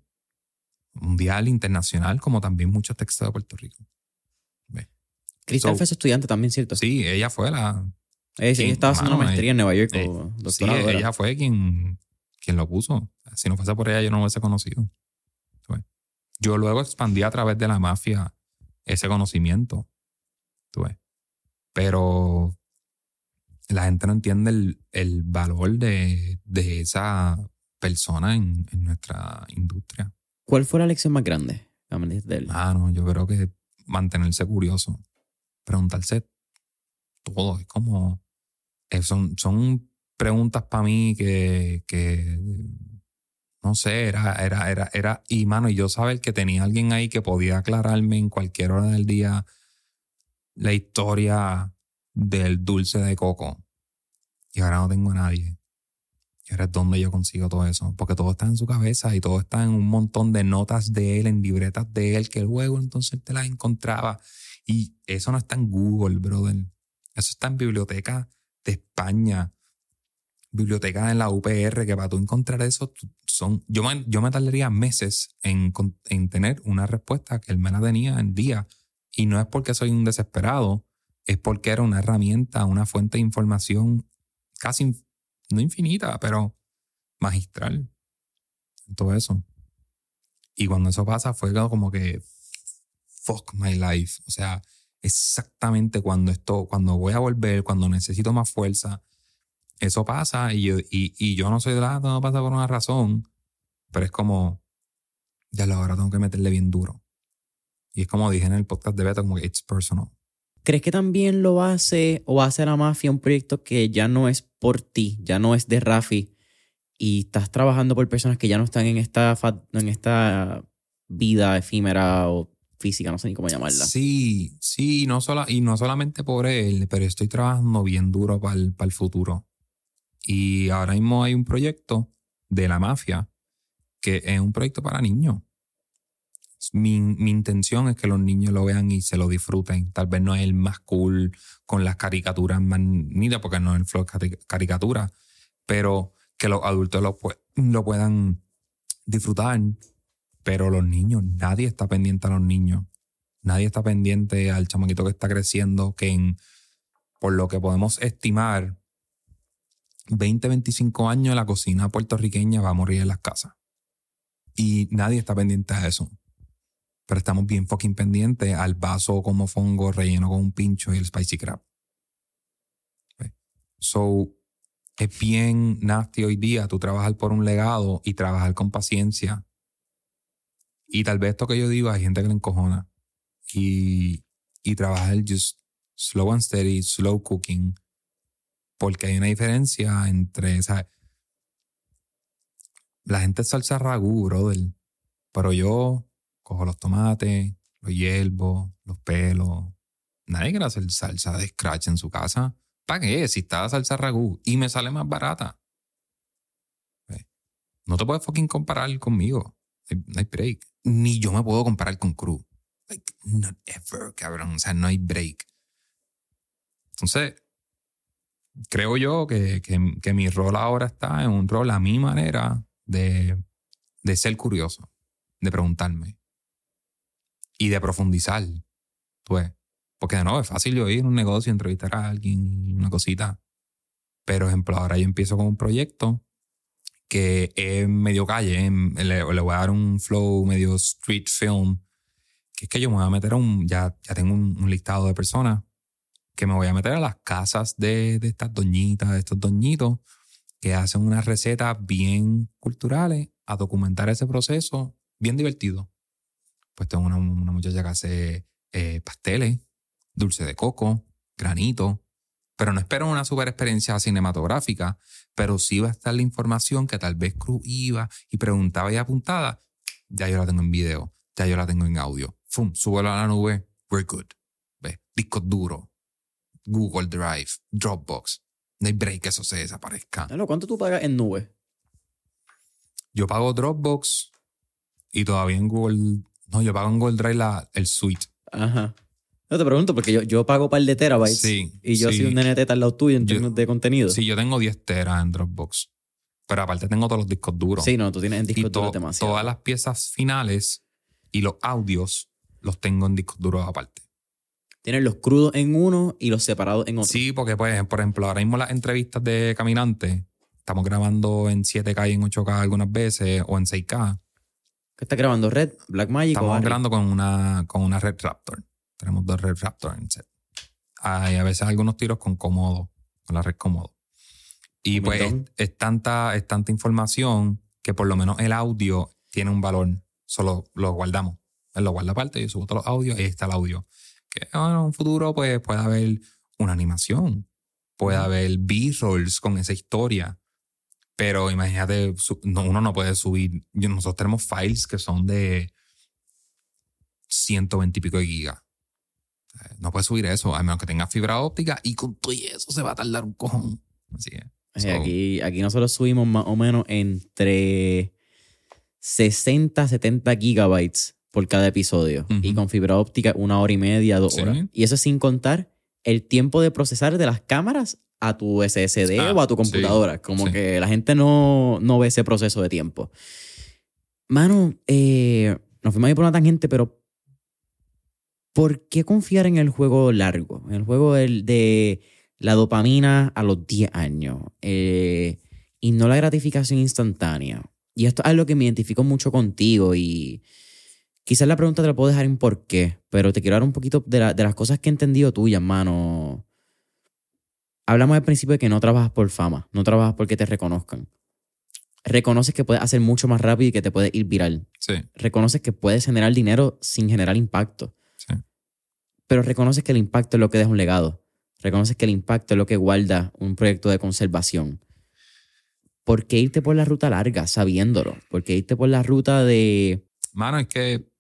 mundial, internacional, como también muchos textos de Puerto Rico. Cristal fue su estudiante también, ¿cierto? Sí, ella fue la... Ella estaba haciendo una maestría en Nueva York. Eh, sí, ella fue quien, quien lo puso. Si no fuese por ella, yo no lo hubiese conocido. Yo luego expandí a través de la mafia ese conocimiento. ¿tú ves? Pero la gente no entiende el, valor de, esa persona en, nuestra industria. ¿Cuál fue la lección más grande de él? Ah, no, yo creo que mantenerse curioso, preguntarse todo, es como, eh, son, son preguntas para mí que, que no sé, era, era, era, era, y mano, y yo saber que tenía alguien ahí que podía aclararme en cualquier hora del día la historia del dulce de coco. Y ahora no tengo a nadie. Y ahora es donde yo consigo todo eso. Porque todo está en su cabeza y todo está en un montón de notas de él, en libretas de él, que luego entonces te las encontraba. Y eso no está en Google, brother. Eso está en biblioteca de España bibliotecas en la UPR que para tú encontrar eso, son, yo, me, yo me tardaría meses en, en tener una respuesta que él me la tenía en día. Y no es porque soy un desesperado, es porque era una herramienta, una fuente de información casi, no infinita, pero magistral. Todo eso. Y cuando eso pasa fue como que, fuck my life. O sea, exactamente cuando esto, cuando voy a volver, cuando necesito más fuerza, eso pasa y yo, y, yo no soy de la, no pasa por una razón, pero es como, ya lo ahora tengo que meterle bien duro. Y es como dije en el podcast de Beto, como que it's personal. ¿Crees que también lo hace o hace la mafia un proyecto que ya no es por ti, ya no es de Rafi y estás trabajando por personas que ya no están en esta, en esta vida efímera o física, no sé ni cómo llamarla? Sí, sí, no sola, y no solamente por él, pero estoy trabajando bien duro para el, para el futuro. Y ahora mismo hay un proyecto de la mafia que es un proyecto para niños. Mi, intención es que los niños lo vean y se lo disfruten. Tal vez no es el más cool con las caricaturas más nidas, porque no es el flow caricatura, pero que los adultos lo, lo puedan disfrutar. Pero los niños, nadie está pendiente a los niños. Nadie está pendiente al chamaquito que está creciendo, que en, por lo que podemos estimar, 20, 25 años la cocina puertorriqueña va a morir en las casas. Y nadie está pendiente de eso. Pero estamos bien fucking pendientes al vaso como fongo relleno con un pincho y el spicy crab. So, es bien nasty hoy día tú trabajar por un legado y trabajar con paciencia. Y tal vez esto que yo digo hay gente que le encojona. Y, y trabajar just slow and steady, slow cooking. Porque hay una diferencia entre, ¿sabes? La gente es salsa ragú, brother. Pero yo cojo los tomates, los hierbo, los pelos. Nadie quiere hacer salsa de scratch en su casa. ¿Para qué? Si está salsa ragú y me sale más barata. No te puedes fucking comparar conmigo. No hay break. Ni yo me puedo comparar con Cruz. Like, not ever, cabrón. O sea, no hay break. Entonces, creo yo que, que, mi rol ahora está en un rol a mi manera de, de ser curioso, de preguntarme y de profundizar. Pues, porque de nuevo es fácil yo ir a un negocio, entrevistar a alguien, una cosita. Pero, ejemplo, ahora yo empiezo con un proyecto que es medio calle, le, voy a dar un flow medio street film, que es que yo me voy a meter a un, ya, ya tengo un listado de personas que me voy a meter a las casas de, de estas doñitas, de estos doñitos, que hacen unas recetas bien culturales, a documentar ese proceso, bien divertido. Pues tengo una, una muchacha que hace eh, pasteles, dulce de coco, granito, pero no espero una super experiencia cinematográfica, pero sí va a estar la información que tal vez Cruz iba y preguntaba y apuntada, ya yo la tengo en video, ya yo la tengo en audio. Fum, súbelo a la nube, we're good. ¿Ves? Discos duros, Google Drive, Dropbox. No hay break que eso se desaparezca. ¿Cuánto tú pagas en nube? Yo pago Dropbox y todavía en Google. No, yo pago en Google Drive la, el suite. Ajá. No te pregunto porque yo, yo pago par de terabytes. Sí. Y yo soy un NNT al lado tuyo en términos de contenido. Sí, yo tengo 10 teras en Dropbox. Pero aparte tengo todos los discos duros. Sí, no, tú tienes en discos duros demasiado. Todas las piezas finales y los audios los tengo en discos duros aparte. Tienes los crudos en uno y los separados en otro. Sí, porque pues, por ejemplo, ahora mismo las entrevistas de caminantes, estamos grabando en 7K y en 8K algunas veces, o en 6K. ¿Qué estás grabando? ¿Red? ¿Blackmagic? Estamos grabando con una, con una Red Raptor. Tenemos dos Red Raptor en set. Hay a veces algunos tiros con cómodo, con la red cómodo. Y pues es, tanta, es tanta información que por lo menos el audio tiene un valor. Solo lo guardamos. Él lo guarda aparte, yo subo todos los audios y ahí está el audio que en un futuro pues, puede haber una animación, puede haber B-rolls con esa historia. Pero imagínate, uno no puede subir. Nosotros tenemos files que son de 120 y pico de gigas. No puedes subir eso, a menos que tenga fibra óptica y con todo eso se va a tardar un cojón. Así es. aquí, aquí nosotros subimos más o menos entre 60, 70 gigabytes por cada episodio. Y con fibra óptica, una hora y media, dos horas. Y eso sin contar el tiempo de procesar de las cámaras a tu SSD ah, o a tu computadora. Como que la gente no, no ve ese proceso de tiempo. Mano, eh, nos fuimos a ir por una tangente, pero ¿por qué confiar en el juego largo? En el juego de la dopamina a los 10 años eh, y no la gratificación instantánea. Y esto es algo que me identifico mucho contigo y Quizás la pregunta te la puedo dejar en por qué, pero te quiero dar un poquito de, las cosas que he entendido tuyas, mano. Hablamos al principio de que no trabajas por fama, no trabajas porque te reconozcan. Reconoces que puedes hacer mucho más rápido y que te puedes ir viral. Sí. Reconoces que puedes generar dinero sin generar impacto. Sí. Pero reconoces que el impacto es lo que deja un legado. Reconoces que el impacto es lo que guarda un proyecto de conservación. ¿Por qué irte por la ruta larga sabiéndolo? ¿Por qué irte por la ruta de... Mano, es que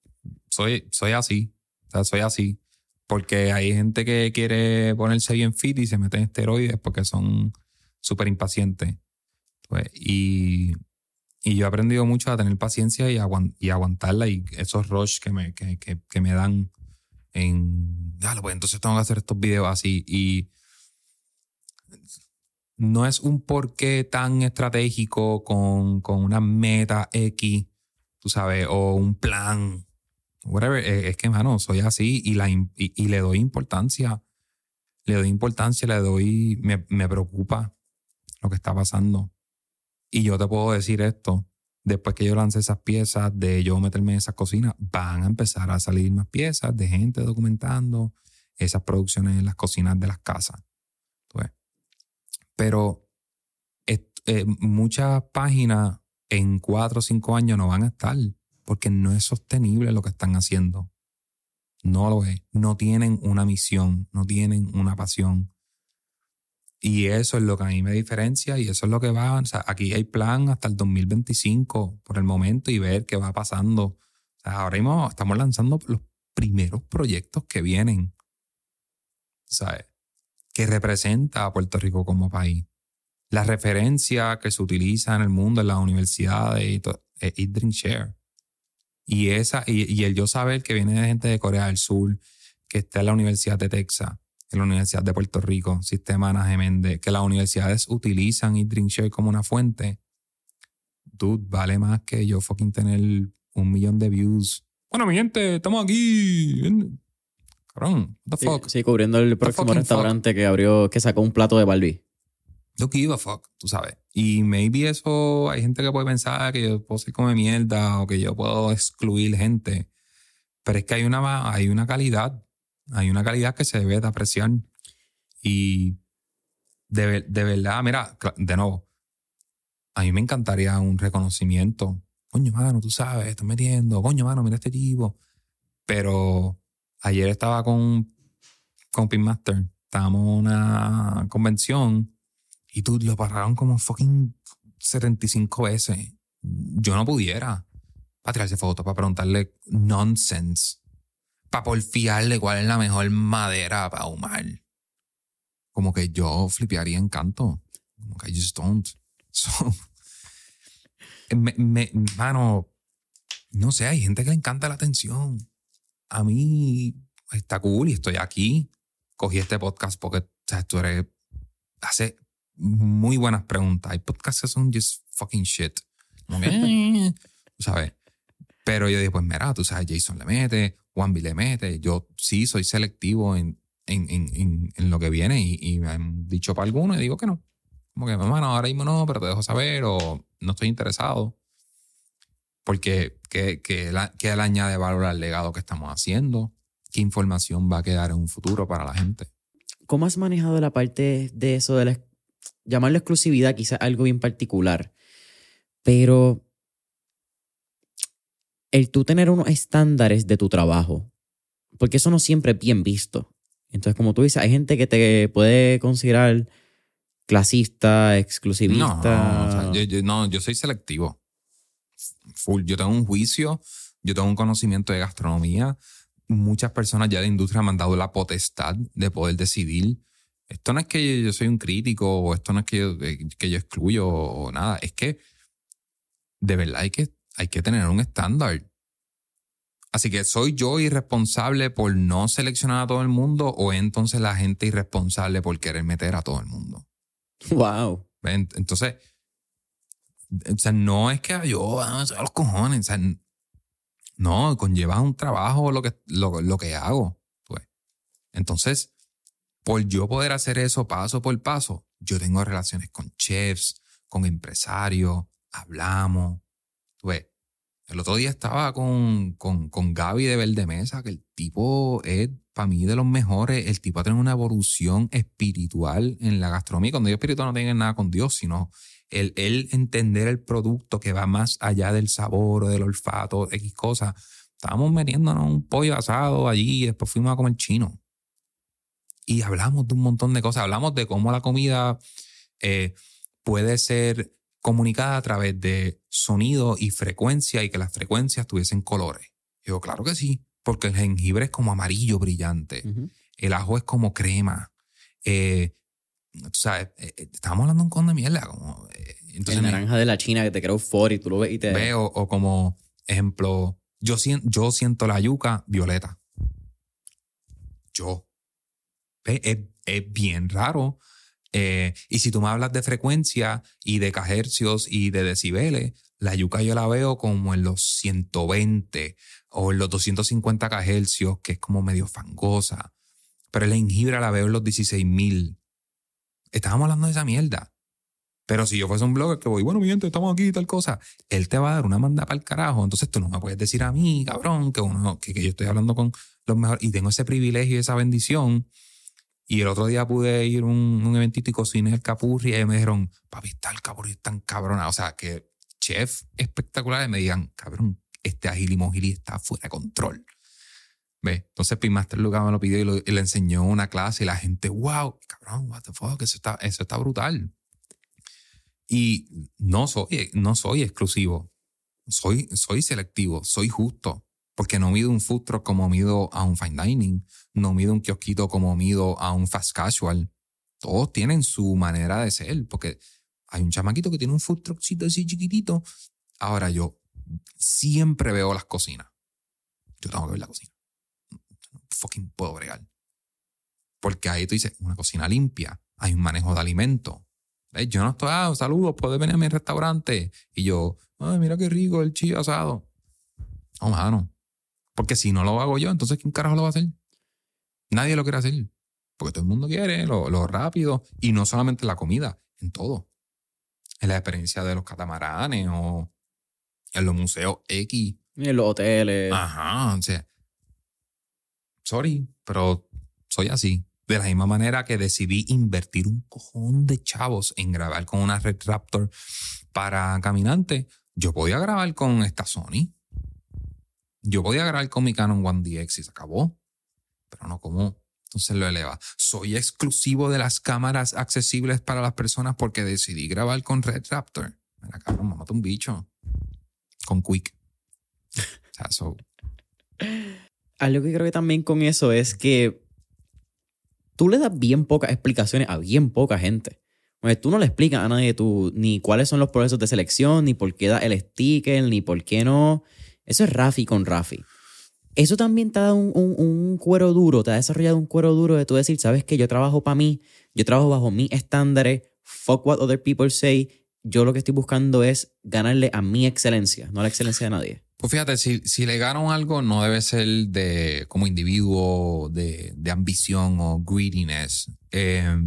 soy, soy así. O sea, soy así. Porque hay gente que quiere ponerse bien fit y se mete en esteroides porque son súper impacientes. Pues, y, y, yo he aprendido mucho a tener paciencia y, y aguantarla y esos rush que me, que, que, que me dan en, dale, pues entonces tengo que hacer estos videos así. Y no es un porqué tan estratégico con, con una meta X, tú sabes, o un plan whatever, eh, es que, mano, soy así y, le doy importancia. Le doy importancia, le doy, me, me, preocupa lo que está pasando. Y yo te puedo decir esto, después que yo lance esas piezas de yo meterme en esas cocinas, van a empezar a salir más piezas de gente documentando esas producciones en las cocinas de las casas. Pero eh, muchas páginas en cuatro o cinco años no van a estar porque no es sostenible lo que están haciendo. No lo es. No tienen una misión, no tienen una pasión. Y eso es lo que a mí me diferencia y eso es lo que va. O sea, aquí hay plan hasta el 2025 por el momento y ver qué va pasando. O sea, ahora mismo estamos lanzando los primeros proyectos que vienen. ¿Sabes? Que representa a Puerto Rico como país. La referencia que se utiliza en el mundo, en las universidades, y es Eat, Share. Y, esa, y, el yo saber que viene de gente de Corea del Sur, que está en la Universidad de Texas, en la Universidad de Puerto Rico, Sistema Geméndez, que las universidades utilizan Drink, Share como una fuente, dude, vale más que yo fucking tener un millón de views. Bueno, mi gente, estamos aquí. Cabrón, what the fuck. Sí, cubriendo el próximo restaurante que abrió, que sacó un plato de Barbie. No give a fuck, tú sabes. Y maybe eso, hay gente que puede pensar que yo puedo ser come mierda o que yo puedo excluir gente. Pero es que hay una, hay una calidad, hay una calidad que se debe de apreciar. Y de, de verdad, mira, de nuevo, a mí me encantaría un reconocimiento. Coño, mano, tú sabes, estás metiendo. Coño, mano, mira este tipo. Pero ayer estaba con, con Pinmaster. Estábamos en una convención y tú lo pararon como fucking 75 veces. Yo no pudiera. Para tirarse fotos, para preguntarle nonsense. Para porfiarle cuál es la mejor madera para ahumar. Como que yo flipearía en canto. Como que I just don't. [laughs] So, me, mano, no sé, hay gente que le encanta la atención. A mí está cool y estoy aquí. Cogí este podcast porque o sea, tú eres. Hace muy buenas preguntas. Hay podcasts que son just fucking shit. [laughs] ¿Sabes? Pero yo dije, pues mira, tú sabes, Jason le mete, Wambi le mete. Yo sí soy selectivo en, en, en, en lo que viene y, y, me han dicho para alguno y digo que no. Como que, hermano, ahora mismo no, pero te dejo saber o no estoy interesado. Porque, ¿qué, qué, qué le añade valor al legado que estamos haciendo? ¿Qué información va a quedar en un futuro para la gente? ¿Cómo has manejado la parte de eso de la llamarlo exclusividad quizás algo bien particular, pero el tú tener unos estándares de tu trabajo, porque eso no siempre es bien visto. Entonces, como tú dices, hay gente que te puede considerar clasista, exclusivista. No, yo, no, yo soy selectivo. Full. Yo tengo un juicio, yo tengo un conocimiento de gastronomía. Muchas personas ya de industria han dado la potestad de poder decidir esto no es que yo soy un crítico o esto no es que yo, que yo excluyo o nada. Es que de verdad hay que, hay que tener un estándar. Así que soy yo irresponsable por no seleccionar a todo el mundo o entonces la gente irresponsable por querer meter a todo el mundo. Wow. Entonces, o sea, no es que yo a los cojones, o sea, no, conlleva un trabajo lo que, lo, lo que hago. Pues. Entonces, por yo poder hacer eso paso por paso, yo tengo relaciones con chefs, con empresarios, hablamos. el otro día estaba con, con, con Gaby de Verde Mesa, que el tipo es para mí de los mejores. El tipo ha tenido una evolución espiritual en la gastronomía. Cuando digo espiritual no tiene nada con Dios, sino el, el entender el producto que va más allá del sabor o del olfato, X cosas. Estábamos metiéndonos un pollo asado allí y después fuimos a comer chino y hablamos de un montón de cosas. Hablamos de cómo la comida eh, puede ser comunicada a través de sonido y frecuencia y que las frecuencias tuviesen colores. Yo, claro que sí, porque el jengibre es como amarillo brillante, el ajo es como crema. Eh, sabes, eh, estábamos hablando un con de mierda. Como, entonces, el naranja de la China que te crea euforia y tú lo ves y te. Veo, o como ejemplo, yo, yo siento la yuca violeta. Yo es, es bien raro. Eh, y si tú me hablas de frecuencia y de cajercios y de decibeles, la yuca yo la veo como en los 120 o en los 250 cajercios, que es como medio fangosa. Pero el jengibre la veo en los 16.000. Estábamos hablando de esa mierda. Pero si yo fuese un blogger que voy, bueno, mi gente, estamos aquí y tal cosa, él te va a dar una manda para el carajo. Entonces tú no me puedes decir a mí, cabrón, que, uno, que, que yo estoy hablando con los mejores y tengo ese privilegio y esa bendición. Y el otro día pude ir a un, un eventito y cociné el capurri y me dijeron, papi, está el capurri tan cabrona. O sea, que chef espectacular y me digan, cabrón, este agili mojili está fuera de control. ¿Ves? Entonces Pimaster Lucas me lo pidió y, y le enseñó una clase y la gente, wow, cabrón, what the fuck, eso está, eso está brutal. Y no soy, no soy exclusivo, soy, soy selectivo, soy justo, porque no mido un food truck como mido a un fine dining, no mido un kiosquito como mido a un fast casual. Todos tienen su manera de ser, porque hay un chamaquito que tiene un food truckcito así chiquitito. Ahora yo siempre veo las cocinas. Yo tengo que ver la cocina. Fucking puedo bregar. Porque ahí tú dices, una cocina limpia, hay un manejo de alimentos. ¿Ves? Yo no estoy, ah, saludos, puedes venir a mi restaurante. Y yo, ay, mira qué rico el chile asado. No, mano. Porque si no lo hago yo, entonces ¿quién carajo lo va a hacer? Nadie lo quiere hacer. Porque todo el mundo quiere lo, lo rápido. Y no solamente en la comida, en todo. En la experiencia de los catamaranes o en los museos X. En los hoteles. Ajá, o sea. Sorry, pero soy así. De la misma manera que decidí invertir un cojón de chavos en grabar con una Red Raptor para caminante, yo podía grabar con esta Sony. Yo podía grabar con mi Canon 1DX y se acabó. Pero no como. Entonces lo eleva. Soy exclusivo de las cámaras accesibles para las personas porque decidí grabar con Red Raptor. Mira, cabrón, me mata un bicho. Con Quick. O sea, so, Algo que creo que también con eso es que tú le das bien pocas explicaciones a bien poca gente. Pues tú no le explicas a nadie tú, ni cuáles son los procesos de selección, ni por qué da el sticker, ni por qué no. Eso es Rafi con Rafi. Eso también te ha dado un, un- cuero duro, te ha desarrollado un cuero duro de tú decir, sabes que yo trabajo para mí, yo trabajo bajo mis estándares, fuck what other people say, yo lo que estoy buscando es ganarle a mi excelencia, no a la excelencia de nadie. Pues fíjate, si, si le ganan algo, no debe ser de como individuo, de, de ambición o greediness. Eh,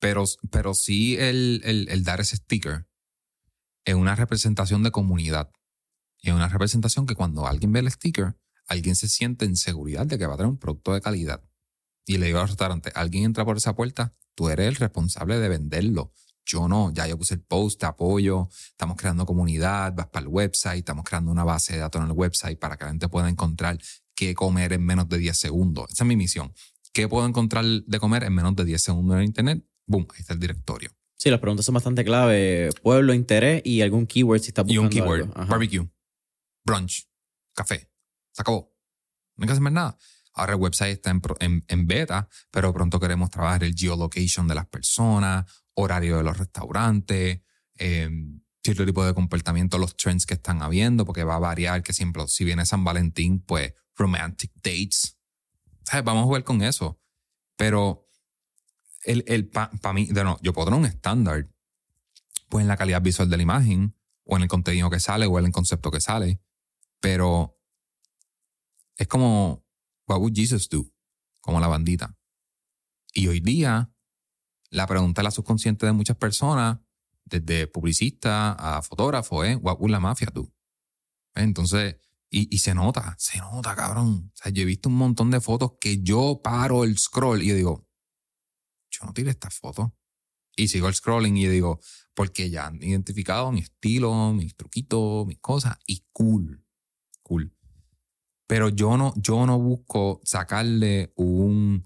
pero, pero sí el, el, el dar ese sticker es una representación de comunidad. Y es una representación que cuando alguien ve el sticker, alguien se siente en seguridad de que va a tener un producto de calidad. Y le digo al restaurante, alguien entra por esa puerta, tú eres el responsable de venderlo. Yo no, ya yo puse el post, te apoyo, estamos creando comunidad, vas para el website, estamos creando una base de datos en el website para que la gente pueda encontrar qué comer en menos de 10 segundos. Esa es mi misión. ¿Qué puedo encontrar de comer en menos de 10 segundos en el internet? Boom, ahí está el directorio. Sí, las preguntas son bastante clave. Pueblo, interés y algún keyword si estás Y buscando un keyword, algo. Barbecue, brunch, café. Se acabó. No hay que hacer más nada. Ahora el website está en, en- beta, pero pronto queremos trabajar el geolocation de las personas, horario de los restaurantes, eh, cierto tipo de comportamiento, los trends que están habiendo, porque va a variar, que siempre, si viene San Valentín, pues romantic dates. ¿Sabes? Vamos a jugar con eso. Pero el, el para mí, de no, yo puedo tener un estándar, pues en la calidad visual de la imagen, o en el contenido que sale, o en el concepto que sale, pero es como, what would Jesus do? Como la bandita. Y hoy día, la pregunta de la subconsciente de muchas personas, desde publicista a fotógrafo, es, what would la mafia do? Entonces, y, y se nota, se nota, cabrón. O sea, yo he visto un montón de fotos que yo paro el scroll y yo digo, yo no tiré esta foto. Y sigo el scrolling y yo digo, porque ya han identificado mi estilo, mis truquitos, mis cosas, y cool, cool. Pero yo no, yo no busco sacarle un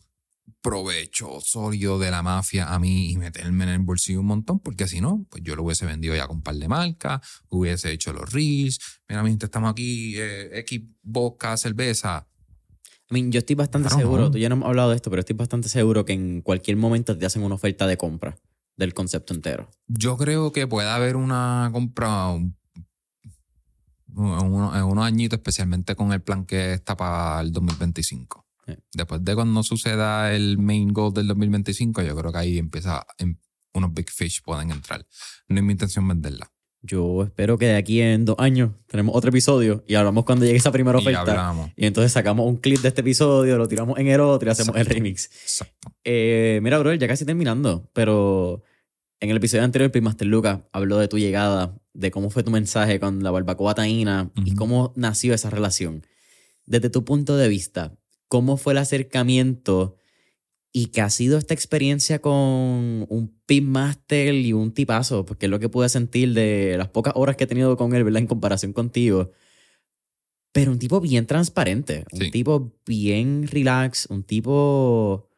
provecho sólido de la mafia a mí y meterme en el bolsillo un montón, porque si no, pues yo lo hubiese vendido ya con un par de marcas, hubiese hecho los reels, mira, mi gente, estamos aquí, eh, X vodka, cerveza. I mean, yo estoy bastante Claro, seguro, no. tú ya no hemos hablado de esto, pero estoy bastante seguro que en cualquier momento te hacen una oferta de compra del concepto entero. Yo creo que puede haber una compra un- en uno- en unos añitos, especialmente con el plan que está para el 2025. Sí. Después de cuando suceda el main goal del 2025, yo creo que ahí empieza, em- unos big fish pueden entrar. No es mi intención venderla. Yo espero que de aquí en dos años tenemos otro episodio y hablamos cuando llegue esa primera Y oferta. hablamos. Y entonces sacamos un clip de este episodio, lo tiramos en el otro y hacemos el Exacto. remix. Exacto. Eh, mira, bro, ya casi terminando, pero En el episodio anterior, Master Lucas habló de tu llegada, de cómo fue tu mensaje con la barbacoa taína y cómo nació esa relación. Desde tu punto de vista, ¿cómo fue el acercamiento y qué ha sido esta experiencia con un Pitmaster y un tipazo? Porque es lo que pude sentir de las pocas horas que he tenido con él, ¿verdad? En comparación contigo. Pero un tipo bien transparente, un tipo bien relax, un tipo.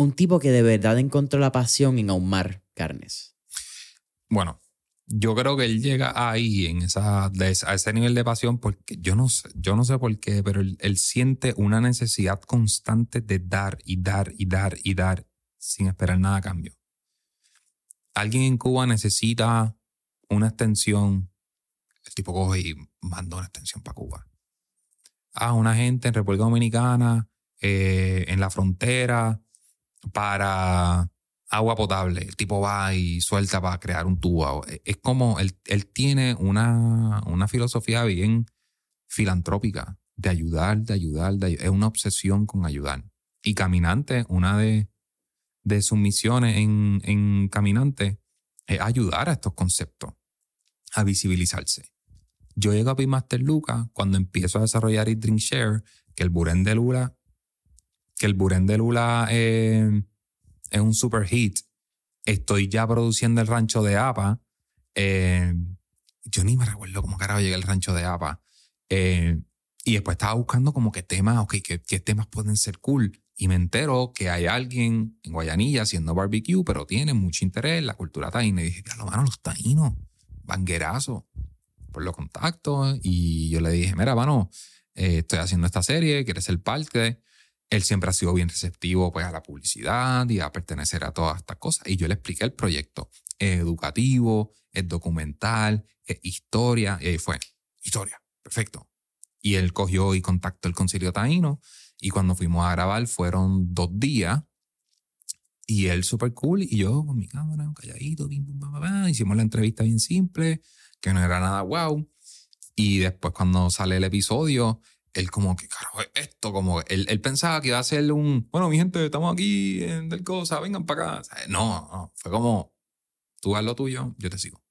Un tipo que de verdad encontró la pasión en ahumar carnes. Bueno, yo creo que él llega ahí, en esa, a ese nivel de pasión, porque yo no sé, yo no sé por qué, pero él, él siente una necesidad constante de dar y dar y dar y dar sin esperar nada a cambio. Alguien en Cuba necesita una extensión, el tipo coge y manda una extensión para Cuba. Ah, una gente en República Dominicana, eh, en la frontera, para agua potable. El tipo va y suelta para crear un tubo. Es como él, él tiene una, una filosofía bien filantrópica de ayudar, de ayudar, de ayu- es una obsesión con ayudar. Y Caminante, una de, de sus misiones en, en Caminante es ayudar a estos conceptos, a visibilizarse. Yo llego a Pitmaster Luca cuando empiezo a desarrollar Eat Drink Share, que el Buren de Lula, que el Buren de Lula eh, es un super hit. Estoy ya produciendo el rancho de APA. Eh, yo ni me recuerdo cómo carajo llegué al rancho de APA. Eh, y después estaba buscando como que temas, ok, ¿qué, qué temas pueden ser cool? Y me entero que hay alguien en Guayanilla haciendo barbecue, pero tiene mucho interés en la cultura taína. Y dije, lo mano, los taínos, banguerazo. Por los contactos. Y yo le dije, mira, mano, eh, estoy haciendo esta serie, ¿quieres ser parte? Él siempre ha sido bien receptivo pues, a la publicidad y a pertenecer a todas estas cosas. Y yo le expliqué el proyecto. Es educativo, es documental, es historia. Y ahí fue, historia, perfecto. Y él cogió y contactó el concilio taíno. Y cuando fuimos a grabar fueron dos días. Y él súper cool. Y yo con mi cámara, calladito, bim, bum, ba, ba, ba. hicimos la entrevista bien simple, que no era nada wow. Y después cuando sale el episodio, él como que, carajo, es esto, como él, él pensaba que iba a ser un, bueno, mi gente, estamos aquí en Del Cosa, vengan para acá. No, no, fue como, tú haz lo tuyo, yo te sigo.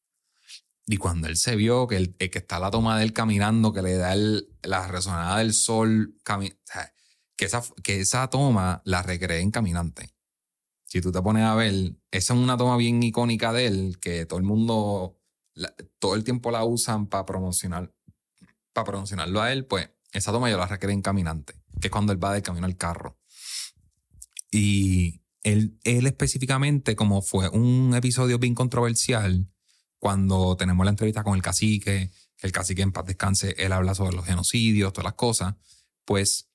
Y cuando él se vio que, el, que está la toma de él caminando, que le da el- la resonada del sol, cami- que, esa, que esa toma la recreé en Caminante. Si tú te pones a ver, esa es una toma bien icónica de él, que todo el mundo, todo el tiempo la usan para promocionar, para promocionarlo a él, pues esa toma yo la recreé en Caminante, que es cuando él va del camino al carro. Y él, él específicamente, como fue un episodio bien controversial, cuando tenemos la entrevista con el cacique, que el cacique en paz descanse, él habla sobre los genocidios, todas las cosas, pues,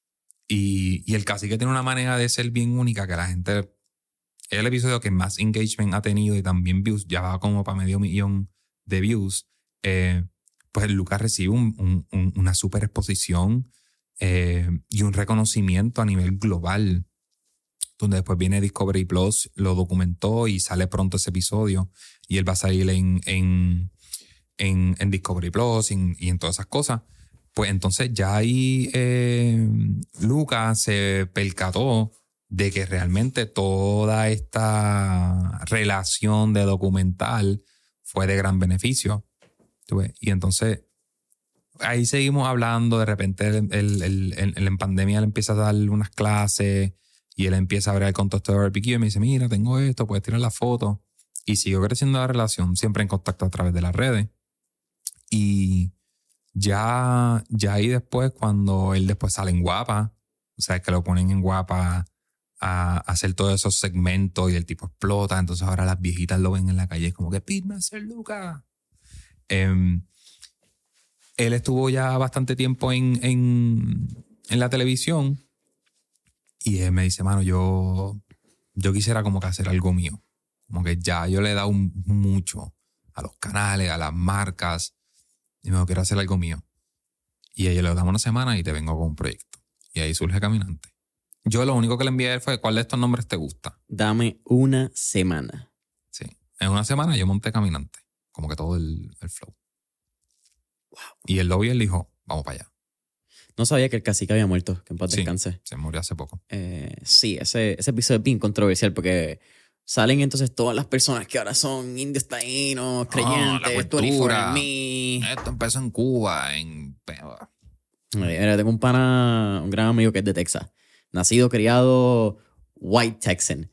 y, y el cacique tiene una manera de ser bien única que la gente, el episodio que más engagement ha tenido y también views, ya va como para medio millón de views, eh, pues Lucas recibe un- un- un- una super exposición eh, y un reconocimiento a nivel global, donde después viene Discovery Plus, lo documentó y sale pronto ese episodio y él va a salir en, Discovery Plus y en todas esas cosas. Pues entonces ya ahí eh, Lucas se percató de que realmente toda esta relación de documental fue de gran beneficio. Y entonces ahí seguimos hablando, de repente él- él en pandemia él empieza a dar unas clases y él empieza a ver el contacto de barbecue y me dice, mira, tengo esto, puedes tirar la foto. Y siguió creciendo la relación, siempre en contacto a través de las redes. Y ya, ya ahí después, cuando él después sale en Guapa, o sea, que lo ponen en Guapa a hacer todos esos segmentos y el tipo explota, entonces ahora las viejitas lo ven en la calle, es como que Pitmaster Luca. Em, él estuvo ya bastante tiempo en, en, en la televisión y él me dice, mano, yo, yo quisiera como que hacer algo mío. Como que ya yo le he dado un- mucho a los canales, a las marcas, y me dijo, quiero hacer algo mío. Y a ellos le damos una semana y te vengo con un proyecto. Y ahí surge Caminante. Yo lo único que le envié a él fue, ¿cuál de estos nombres te gusta? Dame una semana. Sí. En una semana yo monté Caminante. Como que todo el, el flow. Y él lo vio y él dijo, vamos para allá. No sabía que el cacique había muerto, que en paz Sí. descanse. Se murió hace poco. Eh, sí, ese, ese episodio es bien controversial porque salen entonces todas las personas que ahora son indios taínos, creyentes, Ah, cultura. me. Esto empezó en Cuba, en... Mira, tengo un pana, un gran amigo que es de Texas. Nacido, criado, white Texan.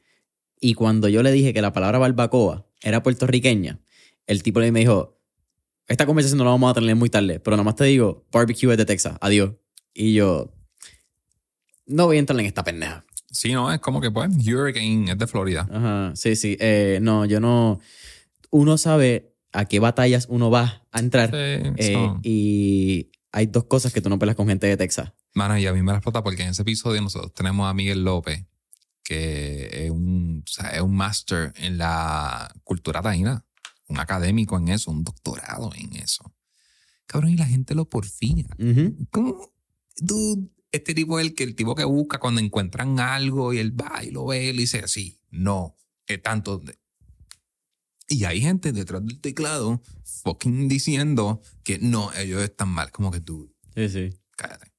Y cuando yo le dije que la palabra barbacoa era puertorriqueña, el tipo le me dijo, esta conversación no la vamos a tener muy tarde, pero nomás te digo, barbecue es de Texas, adiós. Y yo, no voy a entrar en esta pendeja. Sí, no, es como que pues Hurricane es de Florida. Ajá, sí, sí. Eh, no, yo no... Uno sabe a qué batallas uno va a entrar. Sí, eh, son- y hay dos cosas que tú no peleas con gente de Texas. Mano, y a mí me la explota porque en ese episodio nosotros tenemos a Miguel López, que es un, o sea, es un máster en la cultura taína, un académico en eso, un doctorado en eso. Cabrón, y la gente lo porfía. Ujú. ¿Cómo? Dude, este tipo es el, que, el tipo que busca cuando encuentran algo y él va y lo ve y dice así, no, es tanto. de-". Y hay gente detrás del teclado fucking diciendo que no, ellos están mal. Como que tú, Sí, sí. cállate.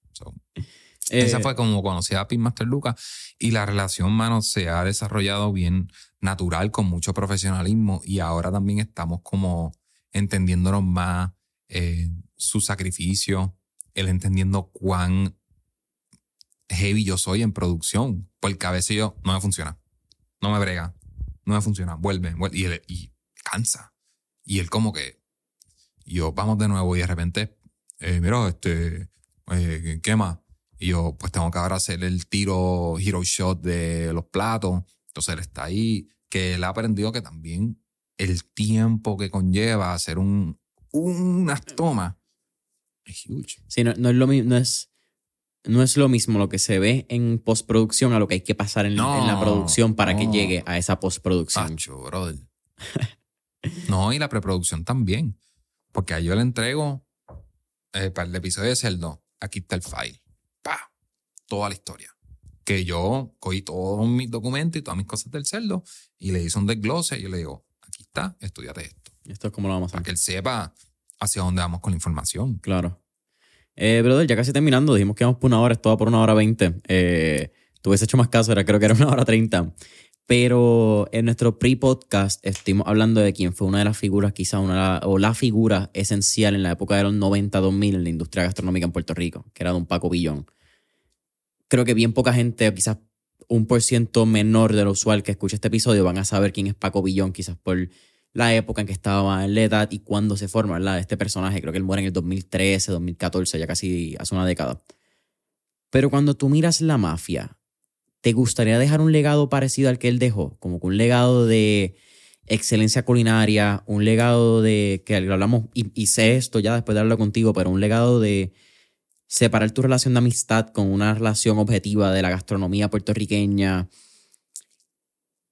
So, Eh, esa fue como conocí a Pitmaster Lucas y la relación, mano, se ha desarrollado bien natural, con mucho profesionalismo y ahora también estamos como entendiéndonos más eh, su sacrificio, él entendiendo cuán heavy yo soy en producción, porque a veces yo no me funciona, no me brega, no me funciona, vuelve, vuelve y, él, y cansa. Y él como que, yo vamos de nuevo y de repente, eh, mira, este, eh, ¿qué más? Y yo, pues tengo que ahora hacer el tiro hero shot de los platos. Entonces él está ahí, que él ha aprendido que también el tiempo que conlleva hacer un, unas tomas es huge. Sí, no, no es lo no es no es lo mismo lo que se ve en postproducción a lo que hay que pasar en, No, en la producción para que llegue a esa postproducción. Pacho, brother. [laughs] no, y la preproducción también. Porque ahí yo le entrego eh, para el episodio de Cerdo. Aquí está el file. Toda la historia. Que yo cogí todos mis documentos y todas mis cosas del cerdo y le hice un desglose y yo le digo, aquí está, estudiate esto. Esto es como lo vamos a Para hacer. que él sepa hacia dónde vamos con la información. Claro. Eh, brother, ya casi terminando. Dijimos que íbamos por una hora, esto va por una hora veinte. Eh, tú hubiese hecho más caso, era, creo que era una hora treinta. Pero en nuestro pre-podcast estuvimos hablando de quién fue una de las figuras, quizá una o la figura esencial en la época de los 90-2000 en la industria gastronómica en Puerto Rico, que era Don Paco Villón. Creo que bien poca gente, quizás un por ciento menor de lo usual que escucha este episodio, van a saber quién es Paco Villón, quizás por la época en que estaba en la edad y cuándo se forma ¿verdad? este personaje. Creo que él muere en el 2013, 2014, ya casi hace una década. Pero cuando tú miras la mafia, ¿te gustaría dejar un legado parecido al que él dejó? Como que un legado de excelencia culinaria, un legado de, que hablamos, y, y sé esto ya después de hablarlo contigo, pero un legado de separar tu relación de amistad con una relación objetiva de la gastronomía puertorriqueña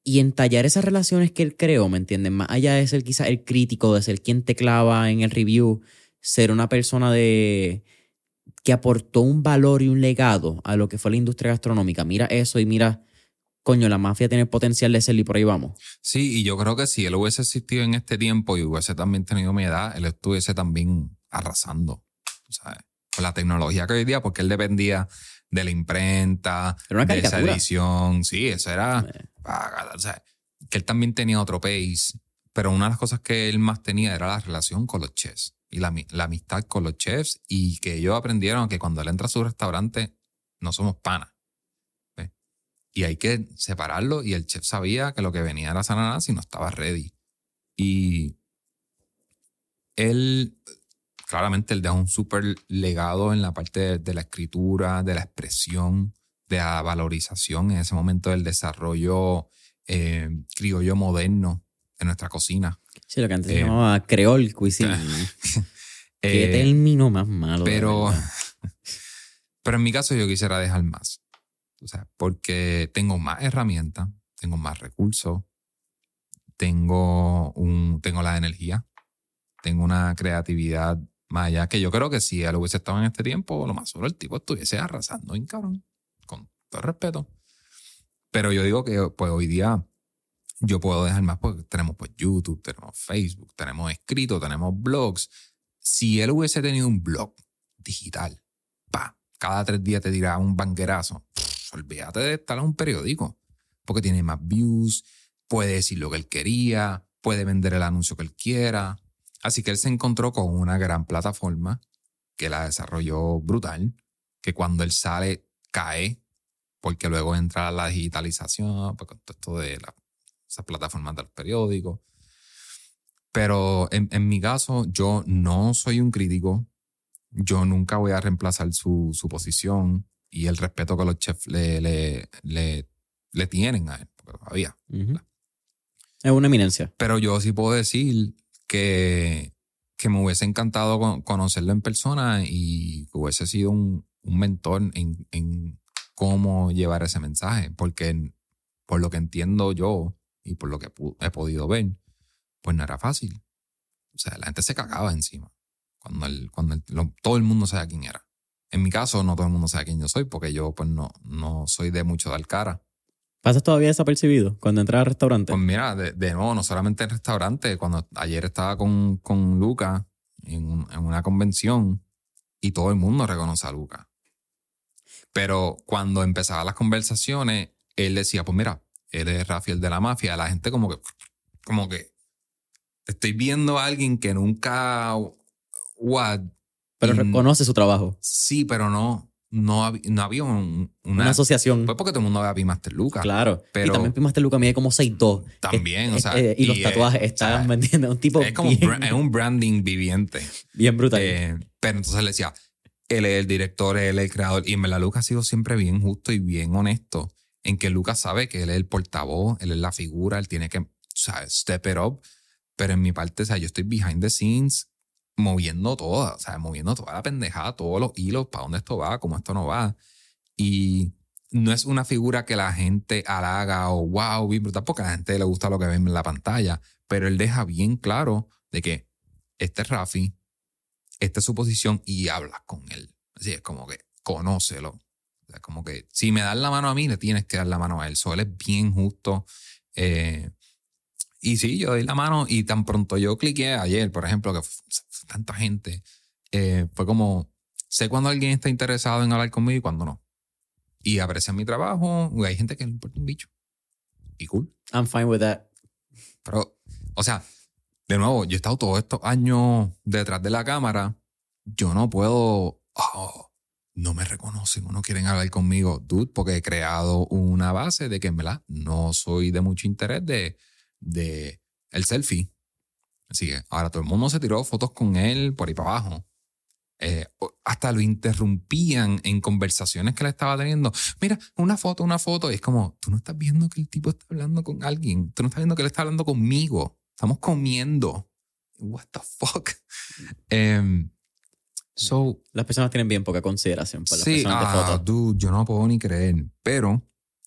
y entallar esas relaciones que él creó, ¿me entienden? Más allá de ser quizás el crítico, de ser quien te clava en el review, ser una persona de que aportó un valor y un legado a lo que fue la industria gastronómica. Mira eso y mira, coño, la mafia tiene el potencial de ser y por ahí vamos. Sí, y yo creo que si él hubiese existido en este tiempo y hubiese también tenido mi edad, él estuviese también arrasando, ¿sabes? Con la tecnología que hoy día, porque él dependía de la imprenta, Era una de esa edición. Sí, eso era. O sea, que él también tenía otro pace, pero una de las cosas que él más tenía era la relación con los chefs y la, ami- la amistad con los chefs y que ellos aprendieron que cuando él entra a su restaurante no somos panas. Y hay que separarlo y el chef sabía que lo que venía era Sananá si no estaba ready. Y él, claramente, él deja un súper legado en la parte de, de la escritura, de la expresión, de la valorización en ese momento del desarrollo eh, criollo moderno de nuestra cocina. Sí, lo que antes Eh, se llamaba creole cuisine. [laughs] [laughs] Qué Eh, término más malo. pero, [laughs] pero en mi caso yo quisiera dejar más. O sea, porque tengo más herramientas, tengo más recursos, tengo, un, tengo la energía, tengo una creatividad más allá que yo creo que si él hubiese estado en este tiempo, lo más seguro el tipo estuviese arrasando, bien cabrón, con todo respeto. Pero yo digo que pues hoy día yo puedo dejar más porque tenemos pues YouTube, tenemos Facebook, tenemos escrito, tenemos blogs. Si él hubiese tenido un blog digital, pa, cada tres días te dirá un banquerazo, olvídate de estar en un periódico, porque tiene más views, puede decir lo que él quería, puede vender el anuncio que él quiera. Así que él se encontró con una gran plataforma que la desarrolló brutal, que cuando él sale cae, porque luego entra la digitalización, porque todo esto de la, esas plataformas del periódico. Pero en, en, mi caso, yo no soy un crítico, yo nunca voy a reemplazar su, su posición y el respeto que los chefs le, le, le, le tienen a él, porque todavía. Es una eminencia. Pero yo sí puedo decir que, que me hubiese encantado conocerlo en persona y que hubiese sido un, un mentor en, en, cómo llevar ese mensaje, porque por lo que entiendo yo y por lo que he podido ver, pues no era fácil. O sea, la gente se cagaba encima cuando, el, cuando todo el mundo sabía quién era. En mi caso, no todo el mundo sabe quién yo soy, porque yo pues no, no soy de mucho dar cara. ¿Pasas todavía desapercibido cuando entras al restaurante? Pues mira, de, de nuevo, no solamente en restaurante, cuando ayer estaba con, con Luca en, en, una convención y todo el mundo reconoce a Luca. Pero cuando empezaban las conversaciones, él decía, pues mira, él es Rafael de la mafia. La gente como que, como que, estoy viendo a alguien que nunca, what, pero reconoce su trabajo. Sí, pero no, no, no había un, una, una, asociación. Fue porque todo el mundo ve a Pimaster Luca. Claro. Pero, y también Pimaster Luca mide como 6'2. También, o sea. Eh, y, los tatuajes están, ¿me entiendes? Un tipo. Es como es un branding viviente. Bien brutal. Eh, pero entonces le decía, él es el director, él es el creador. Y en verdad, Lucas ha sido siempre bien justo y bien honesto en que Lucas sabe que él es el portavoz, él es la figura, él tiene que, o sea, step it up. Pero en mi parte, o sea, yo estoy behind the scenes moviendo todo, o sea, moviendo toda la pendejada, todos los hilos, para dónde esto va, cómo esto no va. Y no es una figura que la gente halaga o wow, bien brutal, porque a la gente le gusta lo que ven en la pantalla, pero él deja bien claro de que este es Rafi, esta es su posición y hablas con él. Así es como que conócelo. O sea, como que si me das la mano a mí, le tienes que dar la mano a él. So, él es bien justo. Eh, y sí, yo doy la mano y tan pronto yo cliqué ayer, por ejemplo, que tanta gente, eh, fue como, sé cuando alguien está interesado en hablar conmigo y cuando no. Y aprecian mi trabajo, hay gente que le importa un bicho. Y cool. I'm fine with that. Pero, o sea, de nuevo, yo he estado todos estos años detrás de la cámara. Yo no puedo. Oh, no me reconocen o no quieren hablar conmigo, dude, porque he creado una base de que en verdad no soy de mucho interés de, de el selfie. Así que ahora todo el mundo se tiró fotos con él por ahí para abajo. Eh, hasta lo interrumpían en conversaciones que le estaba teniendo. Mira, una foto, una foto. Y es como, tú no estás viendo que el tipo está hablando con alguien. Tú no estás viendo que él está hablando conmigo. Estamos comiendo. What the fuck? Um, so, Las personas tienen bien poca consideración para sí, las personas ah, de fotos. Dude, yo no puedo ni creer. Pero,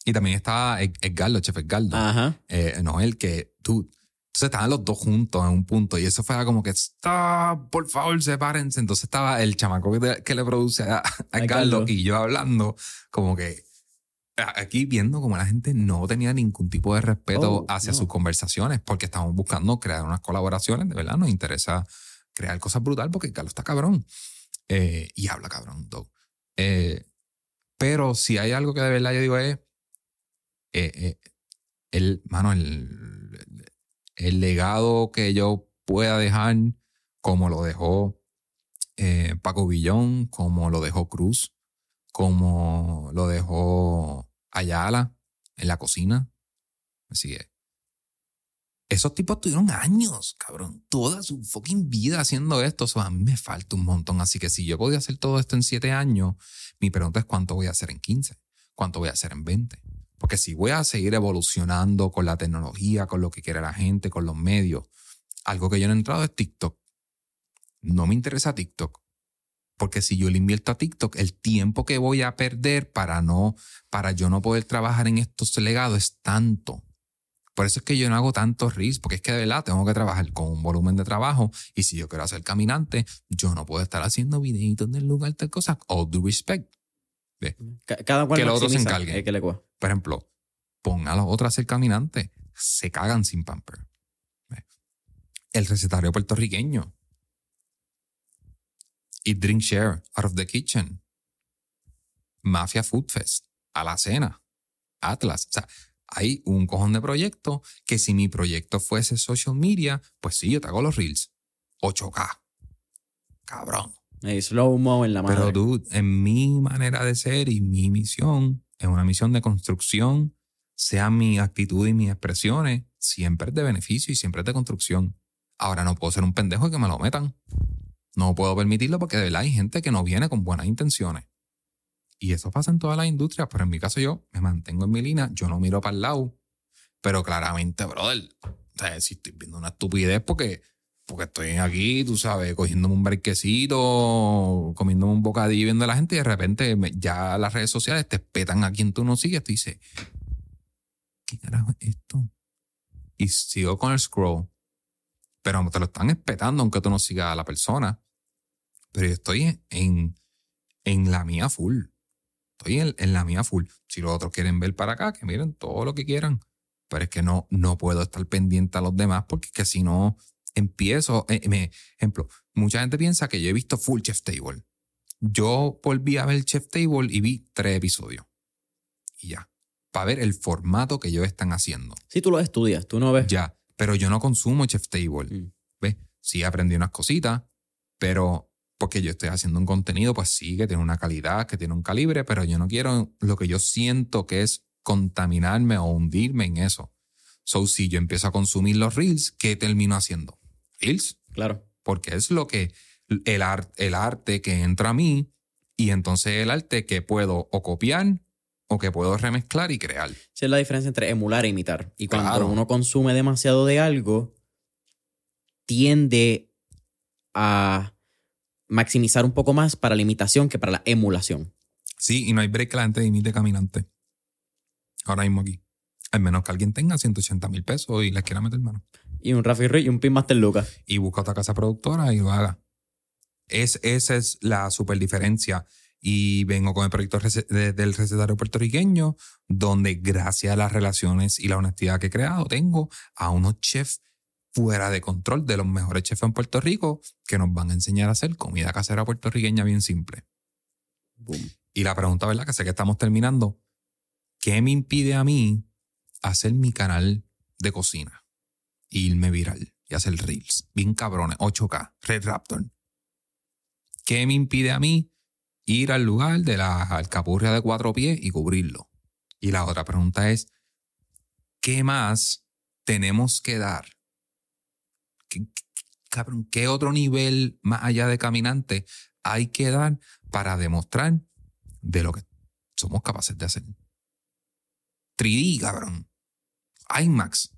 y también estaba Edgardo, chef Edgardo. Ajá. Eh, no, el que, dude. Entonces estaban los dos juntos en un punto y eso fue como que, stop, por favor, sepárense. Entonces estaba el chamaco que, que le produce a, a Edgardo y yo hablando como que aquí viendo como la gente no tenía ningún tipo de respeto Oh, hacia no. sus conversaciones porque estamos buscando crear unas colaboraciones, de verdad nos interesa crear cosas brutal porque Carlos está cabrón eh, y habla cabrón. todo. Eh, pero si hay algo que de verdad yo digo es, eh, eh, el, el, legado que yo pueda dejar como lo dejó eh, Paco Villón, como lo dejó Cruz, como lo dejó Ayala en la cocina. Así que esos tipos tuvieron años, cabrón, toda su fucking vida haciendo esto. O a mí me falta un montón. Así que si yo podía hacer todo esto en siete años, mi pregunta es cuánto voy a hacer en 15, cuánto voy a hacer en 20. Porque si voy a seguir evolucionando con la tecnología, con lo que quiere la gente, con los medios, algo que yo no he entrado es TikTok. No me interesa TikTok. Porque si yo le invierto a TikTok, el tiempo que voy a perder para no, para yo no poder trabajar en estos legados es tanto. Por eso es que yo no hago tantos reels, porque es que de verdad tengo que trabajar con un volumen de trabajo. Y si yo quiero hacer caminante, yo no puedo estar haciendo videitos del lugar, tal cosa. All due respect. Ca- Cada cual Que los otros se encarguen. que le Por ejemplo, pon a los otros a hacer caminante. Se cagan sin pamper. El recetario puertorriqueño. Eat, drink, share, out of the kitchen. Mafia Food Fest. A la cena. Atlas. O sea, hay un cojón de proyectos que si mi proyecto fuese social media, pues sí, yo te hago los reels. 8K. Cabrón. Hey, slow mo en la madre. Pero tú, en mi manera de ser y mi misión, es una misión de construcción, sea mi actitud y mis expresiones, siempre es de beneficio y siempre es de construcción. Ahora no puedo ser un pendejo y que me lo metan. No puedo permitirlo porque de verdad hay gente que no viene con buenas intenciones. Y eso pasa en todas las industrias, pero en mi caso yo me mantengo en mi línea, yo no miro para el lado. Pero claramente, brother, o sea, si estoy viendo una estupidez porque, porque estoy aquí, tú sabes, cogiéndome un brequecito, comiéndome un bocadillo viendo a la gente y de repente ya las redes sociales te petan a quien tú no sigues, tú dices, ¿qué carajo es esto? Y sigo con el scroll. Pero te lo están espetando aunque tú no sigas a la persona. Pero yo estoy en, en la mía full. Estoy en, en la mía full. Si los otros quieren ver para acá, que miren todo lo que quieran. Pero es que no, no puedo estar pendiente a los demás porque que si no empiezo. eh, me, ejemplo, mucha gente piensa que yo he visto full Chef Table. Yo volví a ver Chef Table y vi tres episodios. Y ya. Para ver el formato que ellos están haciendo. Si tú lo estudias, tú no ves. Ya. Pero yo no consumo Chef Table. Mm. ¿Ves? Sí aprendí unas cositas, pero porque yo estoy haciendo un contenido, pues sí, que tiene una calidad, que tiene un calibre, pero yo no quiero lo que yo siento que es contaminarme o hundirme en eso. So, si yo empiezo a consumir los reels, ¿qué termino haciendo? Claro. porque es lo que el, ar- el arte que entra a mí y entonces el arte que puedo o copiar o que puedo remezclar y crear. Esa es la diferencia entre emular e imitar. Y cuando Claro. uno consume demasiado de algo, tiende a maximizar un poco más para la imitación que para la emulación. Sí, y no hay break que la gente imite caminante. Ahora mismo aquí. Al menos que alguien tenga 180 mil pesos y les quiera meter mano. Y un Rafi Rey y un Pin Master Lucas. Y busca otra casa productora y lo haga. Es, esa es la super diferencia. Y vengo con el proyecto de- del recetario puertorriqueño, donde gracias a las relaciones y la honestidad que he creado, tengo a unos chefs fuera de control, de los mejores chefs en Puerto Rico, que nos van a enseñar a hacer comida casera puertorriqueña bien simple. Boom. Y la pregunta, ¿verdad? Que sé que estamos terminando. ¿Qué me impide a mí hacer mi canal de cocina? E irme viral y hacer reels. Bien cabrones, 8K, Red Raptor. ¿Qué me impide a mí ir al lugar de la alcapurria de cuatro pies y cubrirlo? Y la otra pregunta es, ¿qué más tenemos que dar? ¿Qué, cabrón, ¿qué otro nivel más allá de caminante hay que dar para demostrar de lo que somos capaces de hacer? 3D, cabrón. IMAX.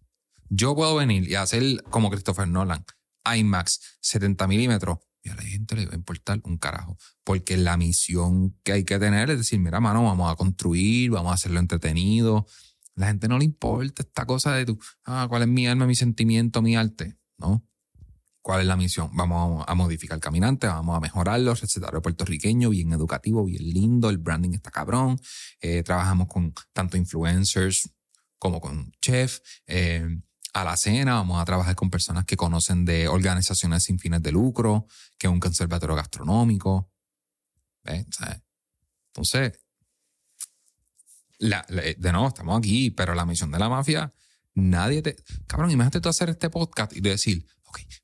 Yo puedo venir y hacer como Christopher Nolan. IMAX, 70 milímetros. Y a la gente le va a importar un carajo. Porque la misión que hay que tener es decir, mira, mano, vamos a construir, vamos a hacerlo entretenido. La gente no le importa esta cosa de tú, ah, ¿cuál es mi alma, mi sentimiento, mi arte? ¿No? ¿Cuál es la misión? Vamos a modificar el caminante, vamos a mejorarlo, recetario puertorriqueño, bien educativo, bien lindo, el branding está cabrón. Eh, trabajamos con tanto influencers como con chef. Eh, a la cena vamos a trabajar con personas que conocen de organizaciones sin fines de lucro, que es un conservatorio gastronómico. Sea, entonces, de nuevo, estamos aquí, pero la misión de la mafia, nadie te... Cabrón, imagínate tú hacer este podcast y decir,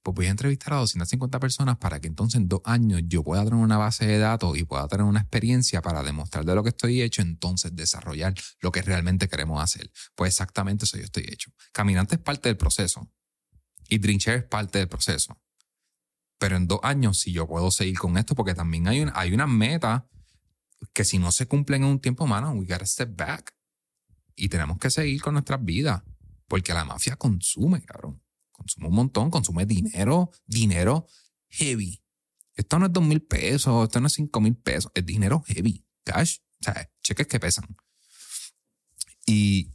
pues voy a entrevistar a 250 personas para que entonces en dos años yo pueda tener una base de datos y pueda tener una experiencia para demostrar de lo que estoy hecho, entonces desarrollar lo que realmente queremos hacer. Pues exactamente eso yo estoy hecho. Caminante es parte del proceso y Dreamshare es parte del proceso. Pero en dos años, si yo puedo seguir con esto, porque también hay, un, hay una meta que si no se cumplen en un tiempo, mano, we gotta step back. Y tenemos que seguir con nuestras vidas. Porque la mafia consume, cabrón. Consume un montón, consume dinero, dinero heavy. Esto no es dos mil pesos, esto no es cinco mil pesos, es dinero heavy, cash. O sea, cheques que pesan. Y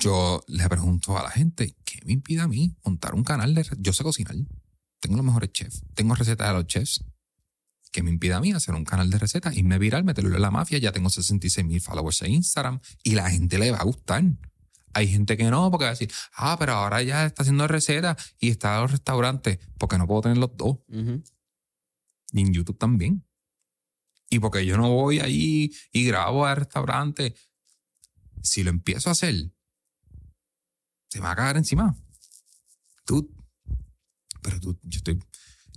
yo le pregunto a la gente, ¿qué me impide a mí montar un canal de... Yo sé cocinar, tengo los mejores chefs, tengo recetas de los chefs. ¿Qué me impide a mí hacer un canal de recetas, irme viral, meterlo en la mafia? Ya tengo 66 mil followers en Instagram y la gente le va a gustar. Hay gente que no, porque va a decir, ah, pero ahora ya está haciendo recetas y está en los restaurantes, porque no puedo tener los dos. Ujú. Y en YouTube también. Y porque yo no voy ahí y grabo al restaurante. Si lo empiezo a hacer, te va a caer encima. Tú, pero tú, yo estoy,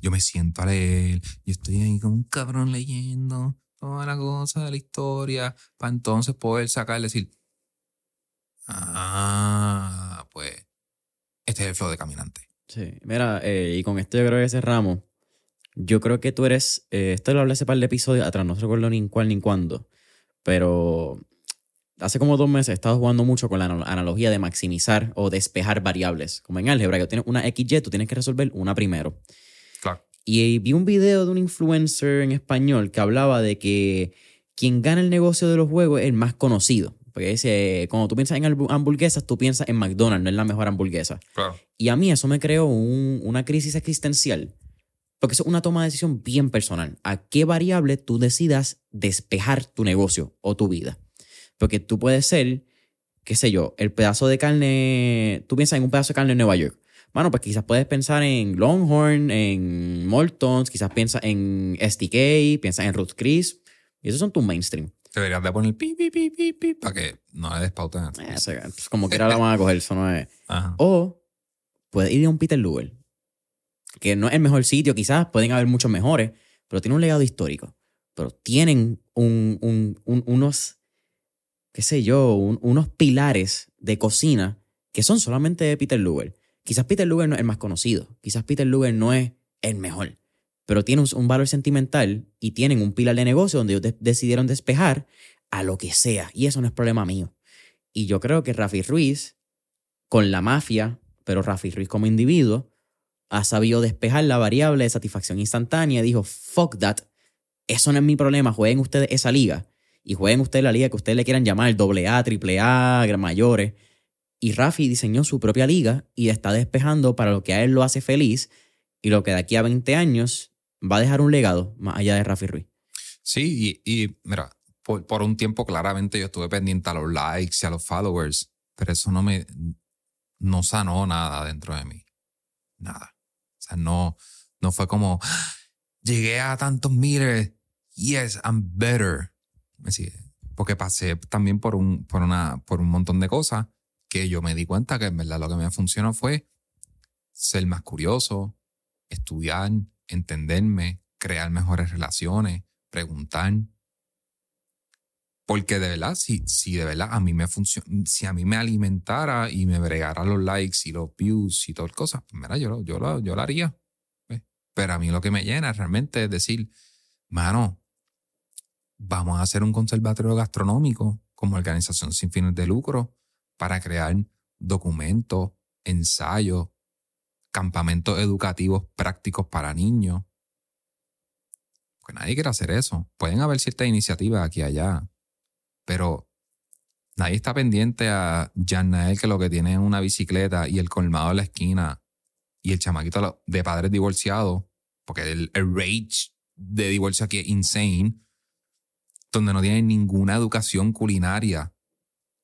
yo me siento a leer, yo estoy ahí como un cabrón leyendo toda la cosa de la historia, para entonces poder sacar y decir, ah, pues, este es el flow de caminante. Sí, mira, eh, y con esto yo creo que cerramos. Yo creo que tú eres, eh, esto lo hablé hace par de episodios atrás, no recuerdo ni cuál ni cuándo, pero hace como dos meses he estado jugando mucho con la analogía de maximizar o despejar variables. Como en álgebra, que tienes una XY, tú tienes que resolver una primero. Claro. Y vi un video de un influencer en español que hablaba de que quien gana el negocio de los juegos es el más conocido. Porque dice, cuando tú piensas en hamburguesas, tú piensas en McDonald's, no es la mejor hamburguesa. Claro. Y a mí eso me creó una crisis existencial. Porque eso es una toma de decisión bien personal. ¿A qué variable tú decidas despejar tu negocio o tu vida? Porque tú puedes ser, qué sé yo, el pedazo de carne, tú piensas en un pedazo de carne en Nueva York. Bueno, pues quizás puedes pensar en Longhorn, en Mortons, quizás piensas en STK, piensas en Ruth Chris. Y esos son tus mainstream. Deberías de poner pi, pi, pi, pi, pi, para que no le des pauta. Eh, como quiera la van a coger, eso no es. O puedes ir a un Peter Luger, que no es el mejor sitio, quizás pueden haber muchos mejores, pero tiene un legado histórico. Pero tienen un, un, unos qué sé yo, unos pilares de cocina que son solamente de Peter Luger. Quizás Peter Luger no es el más conocido, quizás Peter Luger no es el mejor, pero tiene un, valor sentimental y tienen un pilar de negocio donde ellos decidieron despejar a lo que sea, y eso no es problema mío. Y yo creo que Rafi Ruiz, con la mafia, pero Rafi Ruiz como individuo, ha sabido despejar la variable de satisfacción instantánea y dijo, fuck that, eso no es mi problema, jueguen ustedes esa liga. Y jueguen ustedes la liga que ustedes le quieran llamar, AA, AAA, mayores. Y Rafi diseñó su propia liga y está despejando para lo que a él lo hace feliz. Y lo que de aquí a 20 años va a dejar un legado más allá de Rafi Ruiz. Sí, y, mira, por, un tiempo claramente yo estuve pendiente a los likes y a los followers, pero eso no me, no sanó nada dentro de mí. Nada. O sea, no, no fue como, ah, llegué a tantos miles, yes, I'm better. Sigue. Porque pasé también por un, por, una, por un montón de cosas que yo me di cuenta que en verdad lo que me funcionó fue ser más curioso, estudiar, entenderme, crear mejores relaciones, preguntar. Porque de verdad, si, si de verdad a mí me funciona, si a mí me alimentara y me bregara los likes y los views y todas cosas, pues mira, yo, yo, lo, yo lo haría. Pero a mí lo que me llena realmente es decir, mano, vamos a hacer un conservatorio gastronómico como organización sin fines de lucro para crear documentos, ensayos, campamentos educativos prácticos para niños. Porque nadie quiere hacer eso. Pueden haber ciertas iniciativas aquí y allá, pero nadie está pendiente a Jan Nael que lo que tiene es una bicicleta y el colmado de la esquina y el chamaquito de padres divorciados, porque el, el rage de divorcio aquí es insane donde no tienen ninguna educación culinaria,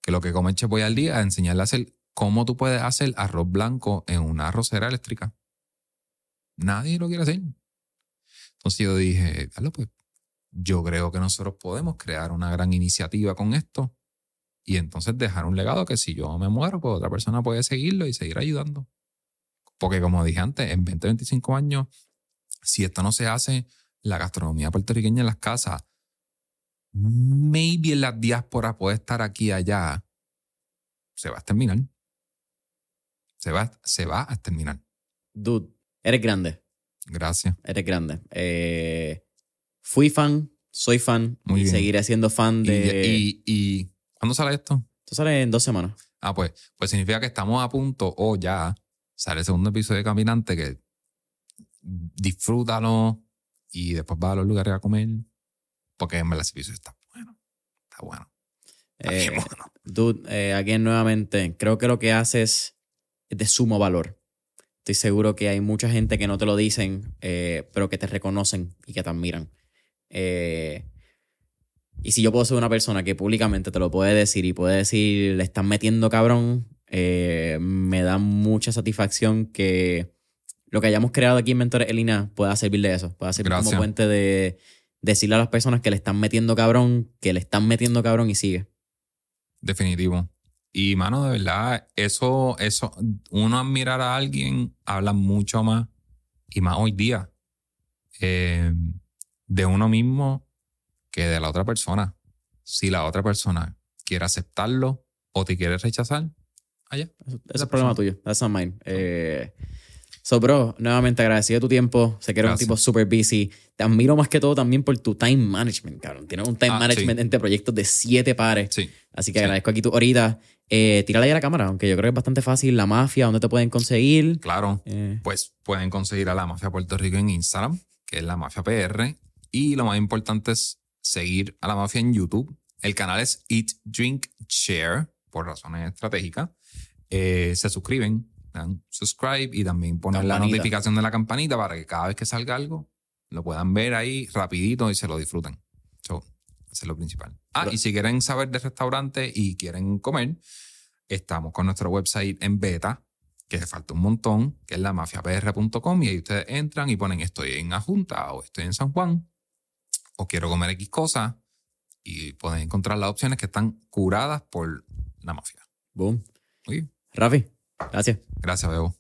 que lo que come voy al día es enseñarle a hacer cómo tú puedes hacer arroz blanco en una arrocera eléctrica. Nadie lo quiere hacer. Entonces yo dije, pues yo creo que nosotros podemos crear una gran iniciativa con esto y entonces dejar un legado que si yo me muero, pues otra persona puede seguirlo y seguir ayudando. Porque como dije antes, en 20, 25 años, si esto no se hace, la gastronomía puertorriqueña en las casas maybe en las diásporas puede estar aquí y allá, se va a terminar. Se va, se va a terminar. Dude, eres grande. Gracias. Eres grande. Eh, fui fan, soy fan y seguiré siendo fan de. Y, y, ¿Cuándo sale esto? Esto sale en dos semanas. Ah, pues, pues significa que estamos a punto o ya sale el segundo episodio de Caminante que disfrútalo y después va a los lugares a comer porque en el servicio está bueno. Está bueno. eh, Dude, eh, aquí nuevamente, creo que lo que haces es de sumo valor. Estoy seguro que hay mucha gente que no te lo dicen, eh, pero que te reconocen y que te admiran. Eh, y si yo puedo ser una persona que públicamente te lo puede decir y puede decir, le están metiendo cabrón, me da mucha satisfacción que lo que hayamos creado aquí en Mentores Elina pueda servir de eso, pueda servir como puente de, decirle a las personas que le están metiendo cabrón, que le están metiendo cabrón y sigue. Definitivo. Y, mano, de verdad, eso, eso, uno admirar a alguien habla mucho más y más hoy día eh, de uno mismo que de la otra persona. Si la otra persona quiere aceptarlo o te quiere rechazar, allá. Ese es el problema tuyo. That's not mine. Eh, so, bro, nuevamente agradecido tu tiempo. Sé que eres un tipo super busy. Te admiro más que todo también por tu time management, cabrón. Tienes un time Ah, management sí. entre proyectos de siete pares. Sí. Así que Sí. agradezco aquí tu ahorita. Eh, tírale ahí a la cámara, aunque yo creo que es bastante fácil. La mafia, ¿dónde te pueden conseguir? Claro. Eh, Pues pueden conseguir a la Mafia Puerto Rico en Instagram, que es la Mafia PR. Y lo más importante es seguir a la Mafia en YouTube. El canal es Eat, Drink, Share, por razones estratégicas. Eh, se suscriben, dan subscribe y también ponen la notificación de la campanita para que cada vez que salga algo lo puedan ver ahí rapidito y se lo disfruten. So, eso es lo principal. Ah, Pero- y si quieren saber de restaurantes y quieren comer, estamos con nuestro website en beta, que le falta un montón, que es la mafiapr.com y ahí ustedes entran y ponen estoy en Ajunta o estoy en San Juan o quiero comer X cosa y pueden encontrar las opciones que están curadas por la mafia. boom. Bien. Rafi, gracias. Gracias, Bebo.